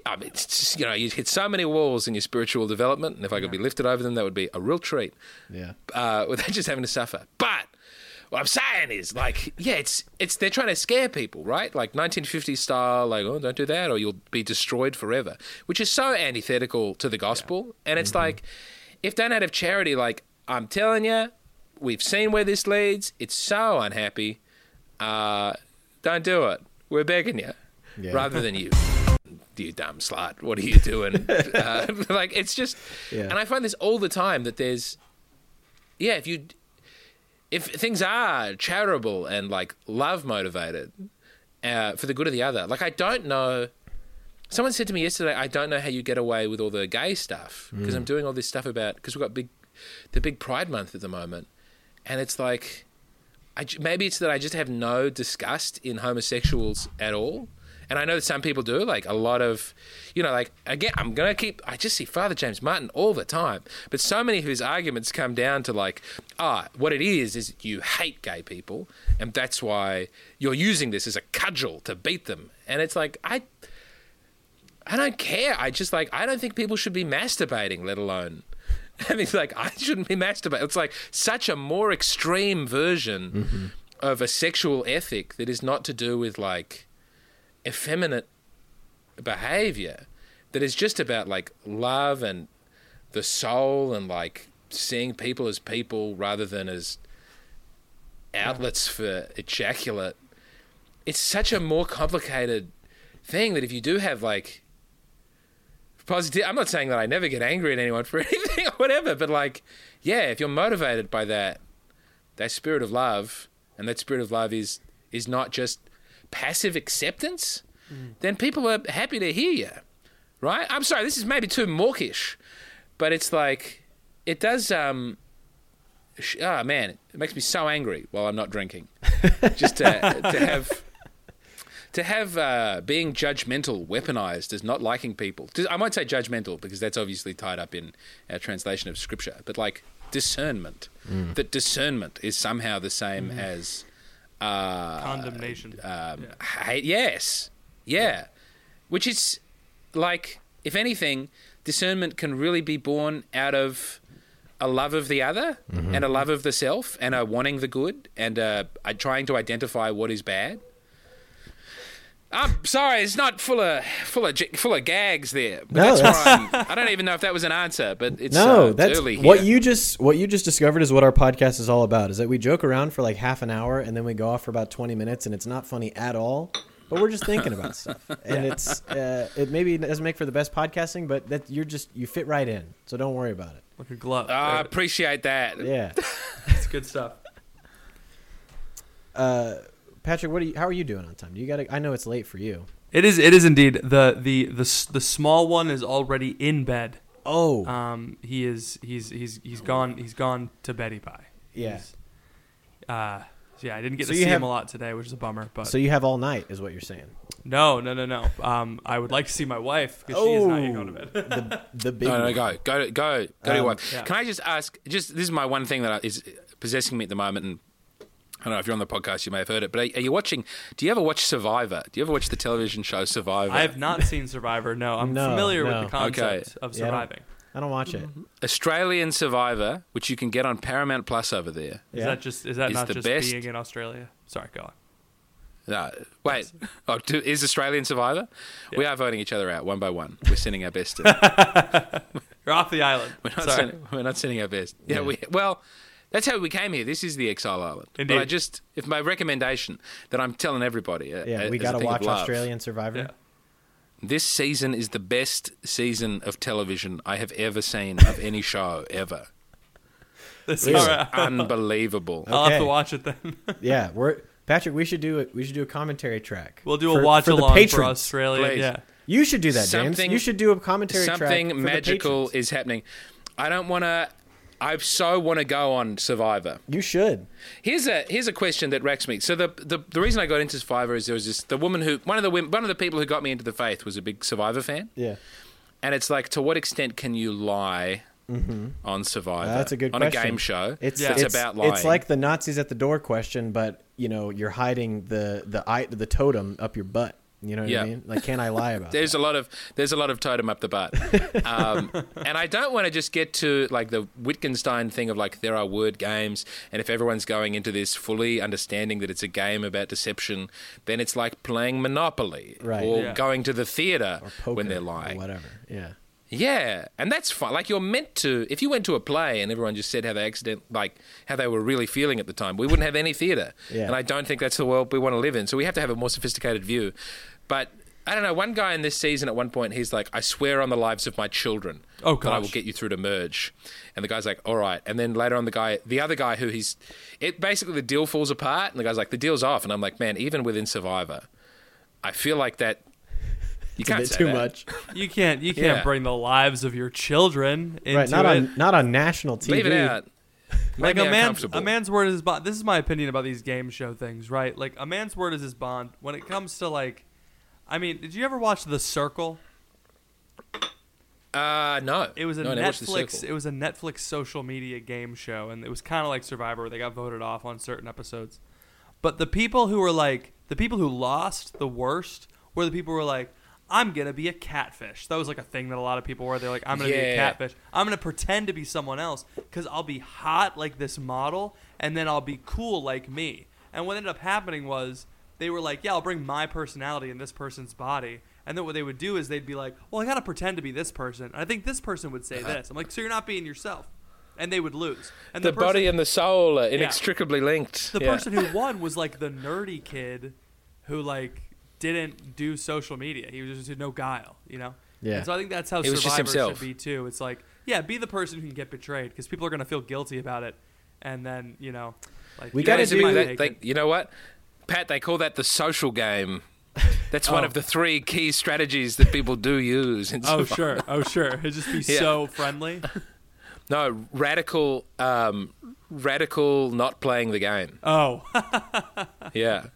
I mean, it's just, you know, you hit so many walls in your spiritual development, and if I could be lifted over them, that would be a real treat yeah. uh, without *laughs* just having to suffer. But what I'm saying is, like, yeah, it's it's they're trying to scare people, right? Like 1950s style, like, oh, don't do that, or you'll be destroyed forever, which is so antithetical to the gospel. And it's like, if done out of charity, like, I'm telling you, we've seen where this leads. It's so unhappy. Uh, don't do it. We're begging you, Yeah. rather than *laughs* you. You dumb slut! What are you doing? *laughs* uh, *laughs* like it's just, Yeah. and I find this all the time that there's yeah, if you if things are charitable and like love motivated uh, for the good of the other, like I don't know. Someone said to me yesterday, I don't know how you get away with all the gay stuff because I'm doing all this stuff about because we've got big, the big Pride Month at the moment, and it's like, I maybe it's that I just have no disgust in homosexuals at all. And I know that some people do, like a lot of, you know, like again, I'm gonna keep. I just see Father James Martin all the time, but so many of his arguments come down to like, ah, what it is is you hate gay people, and that's why you're using this as a cudgel to beat them. And it's like I, I don't care. I just like I don't think people should be masturbating, let alone. *laughs* I mean, like I shouldn't be masturbating. It's like such a more extreme version mm-hmm. of a sexual ethic that is not to do with like effeminate behavior that is just about like love and the soul and like seeing people as people rather than as outlets for ejaculate it's such a more complicated thing that if you do have like positive, I'm not saying that I never get angry at anyone for *laughs* anything or whatever, but like, yeah, if you're motivated by that, that spirit of love, and that spirit of love is is not just passive acceptance, then people are happy to hear you, right? I'm sorry, this is maybe too mawkish, but it's like it does. um Ah, man, it makes me so angry while I'm not drinking. *laughs* just to, to have to have uh, being judgmental weaponized as not liking people. I might say judgmental because that's obviously tied up in our translation of scripture, but like discernment, that discernment is somehow the same as uh, Condemnation. um, Yeah. hate. Yes, yeah. Which is like, if anything, discernment can really be born out of a love of the other and a love of the self and a wanting the good and a, a trying to identify what is bad. I'm sorry, it's not full of full of full of gags there. But No, that's that's- I'm, I don't even know if that was an answer, but it's no, uh, it's that's early what you just what you just discovered is what our podcast is all about. Is that we joke around for like half an hour and then we go off for about twenty minutes and it's not funny at all, but we're just thinking about *laughs* stuff and it's uh, it maybe doesn't make for the best podcasting, but that you're just you fit right in, so don't worry about it. Like a glove. Ah, I appreciate that. Yeah, It's good stuff. *laughs* uh, Patrick, what are you? How are you doing on time? Do you got? to I know it's late for you. It is. It is indeed. the the the The small one is already in bed. Oh, Um, he is. He's he's he's gone. He's gone to Betty Pie. yeah. He's, uh, so yeah, I didn't get So to see have- him a lot today, which is a bummer. But So you have all night, is what you're saying. no, no, no, no. Um, I would like to see my wife because she is not yet going to bed. the *laughs* the big. No, no, one. go, go, go, go to your Um, wife. yeah. Can I just ask? Just this is my one thing that is possessing me at the moment, and I don't know if you're on the podcast, you may have heard it. But are, are you watching? Do you ever watch Survivor? Do you ever watch the television show Survivor? I have not *laughs* seen Survivor. No, I'm No, familiar no. with the concept Okay. of Yeah, I don't- surviving. I don't watch it. Mm-hmm. Australian Survivor, which you can get on Paramount Plus over there. Is Yeah. that just? Is that Is not the just best- being in Australia? Sorry, go on. No, wait. Oh, do, is Australian Survivor? We are voting each other out one by one. We're sending our best. to- *laughs* You're off the island. *laughs* we're, not sending, we're not sending our best. Yeah, Yeah. we well. That's how we came here. This is the Exile Island. But I just, if my recommendation that I'm telling everybody, uh, Yeah, we got to watch love, Australian Survivor. Yeah. This season is the best season of television I have ever seen of any show ever. This Really? all right. Unbelievable. I'll have to watch it then. *laughs* Yeah, we're Patrick. We should do it. We should do a commentary track. We'll do a For- watch for the along for patrons. Australia. Please. Yeah. You should do that, James. You should do a commentary track. Something for the magical is happening. I don't want to. I so want to go on Survivor. You should. Here's a here's a question that racks me. So the, the the reason I got into Survivor is there was this the woman who one of the women, one of the people who got me into the faith was a big Survivor fan, Yeah. and it's like to what extent can you lie on Survivor? Mm-hmm. That's a good on question. a game show. It's Yeah. it's, it's about lying. It's like the Nazis at the door question, but you know you're hiding the the eye the totem up your butt. You know what Yeah. I mean? Like, can I lie about? *laughs* There's that? a lot of there's a lot of totem up the butt, um, *laughs* and I don't want to just get to like the Wittgenstein thing of like there are word games, and if everyone's going into this fully understanding that it's a game about deception, then it's like playing Monopoly Right. or Yeah. going to the theater when they're or lying. whatever. Yeah. Yeah, and that's fine. Like you're meant to. If you went to a play and everyone just said how they accident, like how they were really feeling at the time, we wouldn't have any theatre. Yeah. And I don't think that's the world we want to live in. So we have to have a more sophisticated view. But I don't know. One guy in this season, at one point, he's like, "I swear on the lives of my children Oh, that I will get you through to merge." And the guy's like, "All right." And then later on, the guy, the other guy, who he's, it basically the deal falls apart, and the guy's like, "The deal's off." And I'm like, "Man, even within Survivor, I feel like that." You It's can't bit say too that. much. *laughs* You can't. You can't Yeah. bring the lives of your children into right. Not it. on not on national TV. Leave it out. like a man's a man's word is his bond. This is my opinion about these game show things, right? Like a man's word is his bond. When it comes to like, I mean, did you ever watch The Circle? Uh, no. It was a no, I never watched The Netflix. It was a Netflix social media game show, and it was kind of like Survivor, where they got voted off on certain episodes. But the people who were like the people who lost the worst were the people who were like, "I'm gonna be a catfish." That was like a thing that a lot of people were. They're like, "I'm gonna be a Yeah. catfish. I'm gonna pretend to be someone else because I'll be hot like this model, and then I'll be cool like me." And what ended up happening was they were like, "Yeah, I'll bring my personality in this person's body." And then what they would do is they'd be like, "Well, I gotta pretend to be this person. And I think this person would say uh-huh. this." I'm like, "So you're not being yourself," and they would lose. And the, person- body and the soul are inextricably linked. the Yeah. person who won was like the nerdy kid who like didn't do social media. He was just no guile, you know. Yeah. And so I think that's how He was just Survivor should be too. It's like, yeah, be the person who can get betrayed because people are gonna feel guilty about it, and then you know, like We you gotta guys do- might They- they- you know what, Pat? They call that the social game. That's one Oh. of the three key strategies that people do use. in Oh sure, oh sure. It'd just be *laughs* Yeah. so friendly. *laughs* No, radical, um, radical not playing the game. Oh, *laughs* Yeah, That's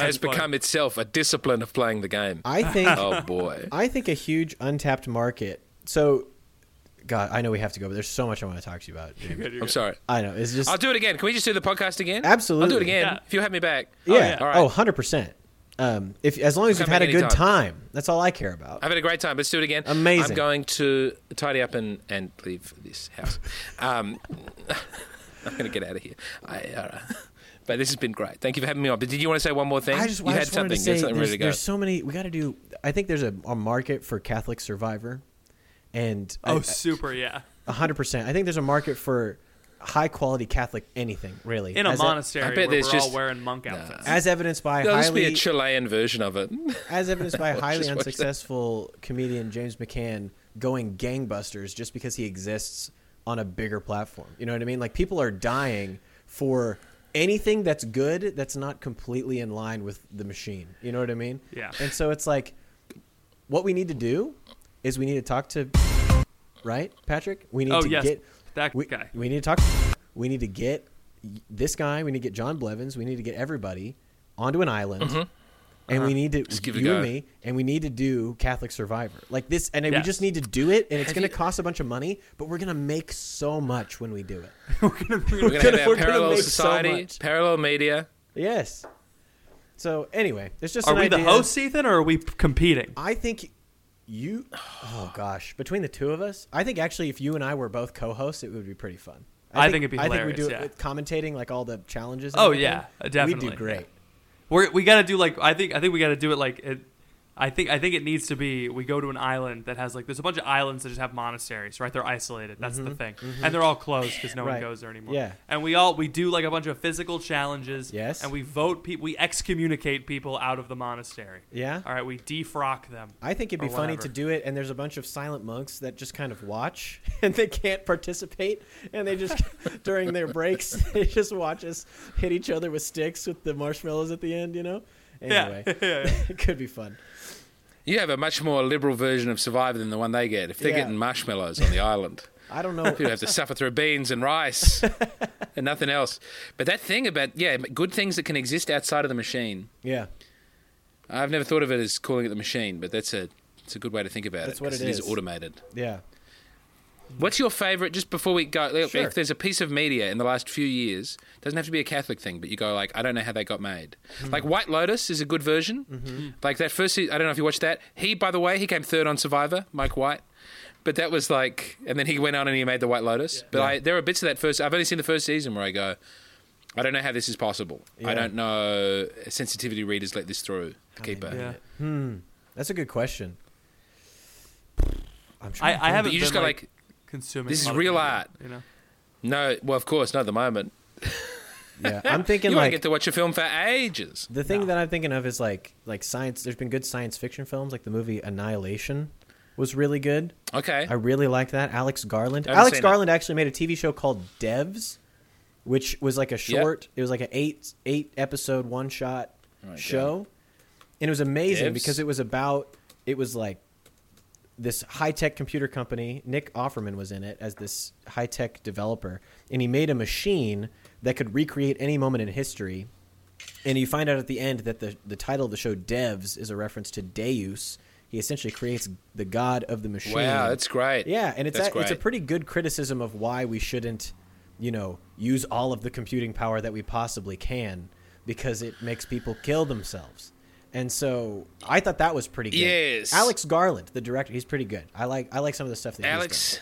has funny. become itself a discipline of playing the game. I think *laughs* oh boy. I think a huge untapped market. So, God, I know we have to go, but there's so much I want to talk to you about. James. Good, you're I'm good. sorry. I know it's just I'll do it again. Can we just do the podcast again? Absolutely. I'll do it again Yeah. if you have me back. yeah. yeah. All right. Oh, 100 percent. Um, if as long as you've Come had a back good anytime. time, that's all I care about. I've had a great time. Let's do it again. Amazing. I'm going to tidy up and, and leave this house. Um, *laughs* I'm going to get out of here. I, uh, but this has been great. Thank you for having me on. But did you want to say one more thing? I just, you I had just wanted something. to say something there's, to there's so many. We got to do. I think there's a, a market for Catholic Survivor, and Oh, I- super, yeah. a hundred percent. I think there's a market for high quality Catholic anything really In a as, monastery I bet where we're there's all just- wearing monk outfits. as evidenced by There'll just be a Chilean version of it. *laughs* as evidenced by highly Just watch that. unsuccessful comedian James McCann going gangbusters just because he exists on a bigger platform. You know what I mean? Like people are dying for anything that's good that's not completely in line with the machine. You know what I mean? Yeah. And so it's like what we need to do is we need to talk to right, Patrick? We need Oh, to yes. get That we, guy. we need to talk we need to get this guy, we need to get John Blevins, we need to get everybody onto an island. Mm-hmm. And we uh-huh. need to Just give it a you and go. me, and we need to do Catholic Survivor like this, and we Yes. just need to do it, and it's Have going to you- cost a bunch of money, but we're going to make so much when we do it. *laughs* we're gonna, we're We're gonna, going have we're our gonna parallel make so society, much. parallel media. Yes. So anyway, it's just are an we the idea. hosts, Ethan, or are we p- competing? I think you. Oh gosh, between the two of us, I think actually if you and I were both co-hosts, it would be pretty fun. I think it'd be I think we do hilarious, it with commentating like all the challenges. and Oh, everything. yeah, We'd do great. We're, we got to do like I think I think we got to do it like it. I think I think it needs to be we go to an island that has like there's a bunch of islands that just have monasteries right they're isolated that's the thing and they're all closed because no Mm-hmm, Right. one goes there anymore Yeah. and we all we do like a bunch of physical challenges Yes. and we vote people we excommunicate people out of the monastery Yeah. all right we defrock them I think it'd be funny whatever. to do it, and there's a bunch of silent monks that just kind of watch, *laughs* and they can't participate, and they just *laughs* during their breaks *laughs* they just watch us hit each other with sticks with the marshmallows at the end, you know. Anyway, yeah. it could be fun. You have a much more liberal version of Survivor than the one they get. If they're Yeah. getting marshmallows on the island, *laughs* I don't know. people have to suffer through beans and rice *laughs* and nothing else. But that thing about, yeah, good things that can exist outside of the machine. Yeah, I've never thought of it as calling it the machine, but that's a it's a good way to think about That's it. what 'cause it it is is. automated. yeah. What's your favorite? Just before we go, Sure. if there's a piece of media in the last few years, doesn't have to be a Catholic thing, but you go like, I don't know how they got made. Hmm. Like White Lotus is a good version. Mm-hmm. Like that first, I don't know if you watched that. He, by the way, he came third on Survivor, Mike White. But that was like, and then he went on and he made the White Lotus. But I, there are bits of that first. I've only seen the first season where I go, I don't know how this is possible. Yeah. I don't know. Sensitivity readers let this through. Keeper. yeah. Hmm, that's a good question. I'm I, I haven't But you just been, go like, like, consuming this is real media, art. you know no. Well, of course, not at the moment. *laughs* yeah, I'm *laughs* thinking You won't like get to watch a film for ages. the thing No. that I'm thinking of is like like science. There's been good science fiction films, like the movie Annihilation was really good. Okay. I really liked that. Alex Garland. Alex seen it. Garland actually made a TV show called Devs, which was like a short. It was like an eight eight episode one shot Oh my show, and it was amazing Devs? because it was about it was like this high tech computer company. Nick Offerman was in it as this high tech developer, and he made a machine that could recreate any moment in history. And you find out at the end that the the title of the show Devs is a reference to Deus. He essentially creates the god of the machine. Wow, that's great. Yeah, and it's a, it's a pretty good criticism of why we shouldn't, you know, use all of the computing power that we possibly can because it makes people kill themselves. And so I thought that was pretty good. Yes. Alex Garland, the director, he's pretty good. I like I like some of the stuff that he's Alex.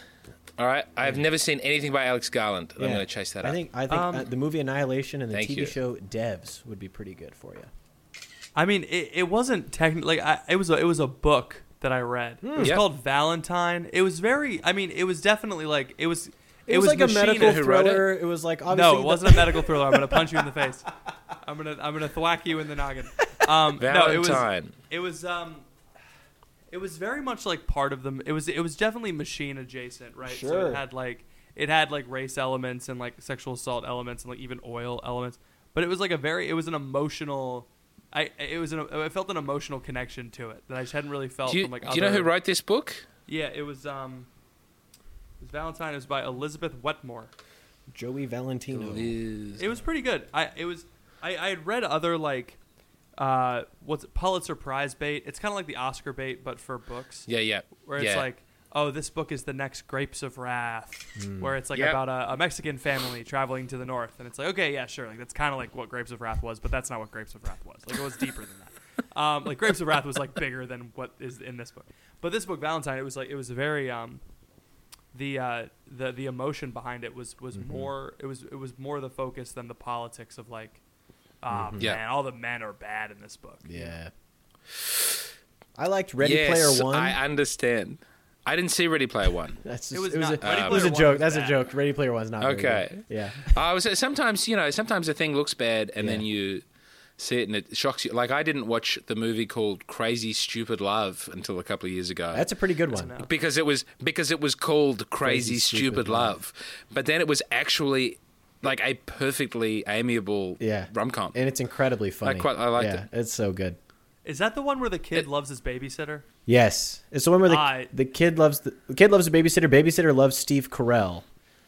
All right, I've never seen anything by Alex Garland. done. I'm Yeah. going to chase that I up. think I think Um, uh, the movie Annihilation and the TV you. show Devs would be pretty good for you. I mean, it, it wasn't technically. Like, I, it was a, it was a book that I read. It was Yep. called Valentine. It was very. I mean, it was definitely like it was. It, was, like a medical Who wrote it? thriller. It? was like obviously No, it the- wasn't a medical thriller. I'm gonna punch you in the face. I'm gonna I'm gonna thwack you in the noggin. Um, no, it was it was um, it was very much like part of them. It was it was definitely machine adjacent, right? So Sure. it had like it had like race elements and like sexual assault elements and like even oil elements. But it was like a very it was an emotional. I it was an I felt an emotional connection to it that I just hadn't really felt Do you, from like. do you know who wrote this book? Yeah, it was um. It was Valentine. It was by Elizabeth Wetmore. Joey Valentino. It was pretty good. I it was I, I had read other like uh what's it, Pulitzer Prize bait. It's kind of like the Oscar bait, but for books. Yeah, yeah. Where it's yeah. like, oh, this book is the next Grapes of Wrath, where it's like Yep. about a, a Mexican family traveling to the north, and it's like, okay, yeah, sure, like that's kind of like what Grapes of Wrath was, but that's not what Grapes of Wrath was. Like it was deeper than that. *laughs* Um, like Grapes of Wrath was like bigger than what is in this book, but this book Valentine, it was like it was very um, the uh, the the emotion behind it was was more it was it was more the focus than the politics of like, ah Yeah. man, all the men are bad in this book. Yeah. I liked Ready yes, Player One. I understand. I didn't see Ready Player One. *laughs* That's It was it was, not- a, Ready it was a joke. was That's a joke. Ready Player One's not very Okay. good. Yeah. I was sometimes you know sometimes a thing looks bad and then you see it and it shocks you. Like I didn't watch the movie called Crazy Stupid Love until a couple of years ago. That's a pretty good one. because it was because it was called Crazy, Crazy Stupid, Stupid Love. but then it was actually like a perfectly amiable Yeah. rom com. And it's incredibly funny. quite- I liked yeah, It's so good. Is that the one where the kid It- loves his babysitter? Yes. It's the one where the, I- the kid loves the, the kid loves the babysitter. Babysitter loves Steve Carell.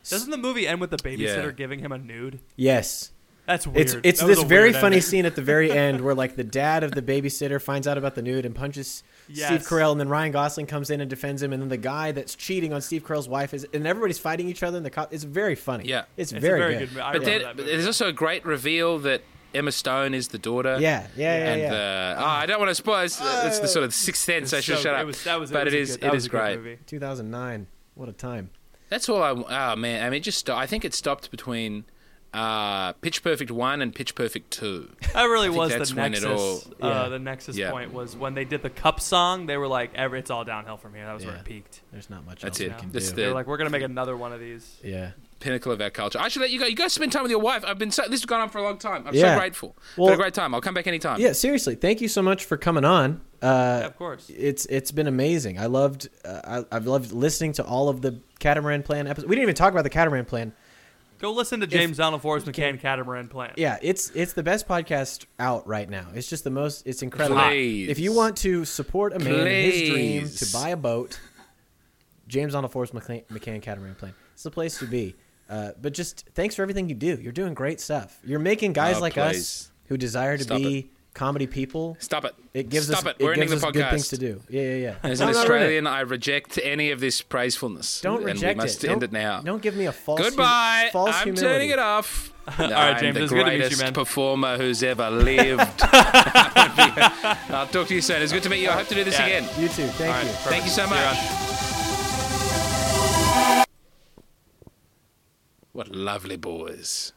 Doesn't the movie end with the babysitter Yeah. giving him a nude? Yes. That's weird. It's it's That this very funny ending. scene at the very *laughs* end where like the dad of the babysitter finds out about the nude and punches Steve Yes. Carell and then Ryan Gosling comes in and defends him and then the guy that's cheating on Steve Carell's wife is and everybody's fighting each other and the cop it's very funny. Yeah. It's, It's very, very good. good I but then that but there's also a great reveal that Emma Stone is the daughter. Yeah, yeah, yeah, and yeah. uh, oh, I don't want to spoil. It's, it's the sort of sixth sense. I should So- shut it up. was- that was- but was it a good- that was is a great. 2009. What a time. That's all I. Oh man, I mean, it just I think it stopped between uh, Pitch Perfect one and Pitch Perfect two. That really I was the when it nexus. all- uh, Yeah. the nexus Yeah. point was when they did the cup song. They were like, "Every it's all downhill from here." That was where it peaked. There's not much That's else it. we can That's do. the- They were like, "We're gonna make another one of these." yeah. Pinnacle of our culture. I should let you go. You guys spend time with your wife. I've been so. This has gone on for a long time. I'm Yeah. so grateful. Well- Had a great time. I'll come back anytime. Yeah, seriously. Thank you so much for coming on. Yeah, Uh, of course. it's it's been amazing. I loved uh, I, I've loved listening to all of the Catamaran Plan episodes. We didn't even talk about the Catamaran Plan. Go listen to James Donald Forbes McCann Catamaran Plan. Yeah, it's it's the best podcast out right now. It's just the most. It's incredible. Please. If you want to support a man in his dream to buy a boat, James Donald Forbes McCann, McCann Catamaran Plan. It's the place to be. Uh, but just thanks for everything you do. You're doing great stuff. You're making guys Oh, like us who desire to Stop be comedy people. Stop it. It gives Stop us it. We're gives ending the us good things to do. Yeah, yeah, yeah. As No, an no, no, no. Australian, I reject any of this praisefulness. don't and reject we must it. end Don't- it now. Don't give me a false. hum- Goodbye. false I'm humility. turning it off. *laughs* All right, James, the it was good to meet you, greatest man. performer who's ever lived. *laughs* I'll talk to you soon. It's good to meet you. I hope to do this Yeah. again. You too. Thank All right, you. perfect. Thank you so much. What lovely boys.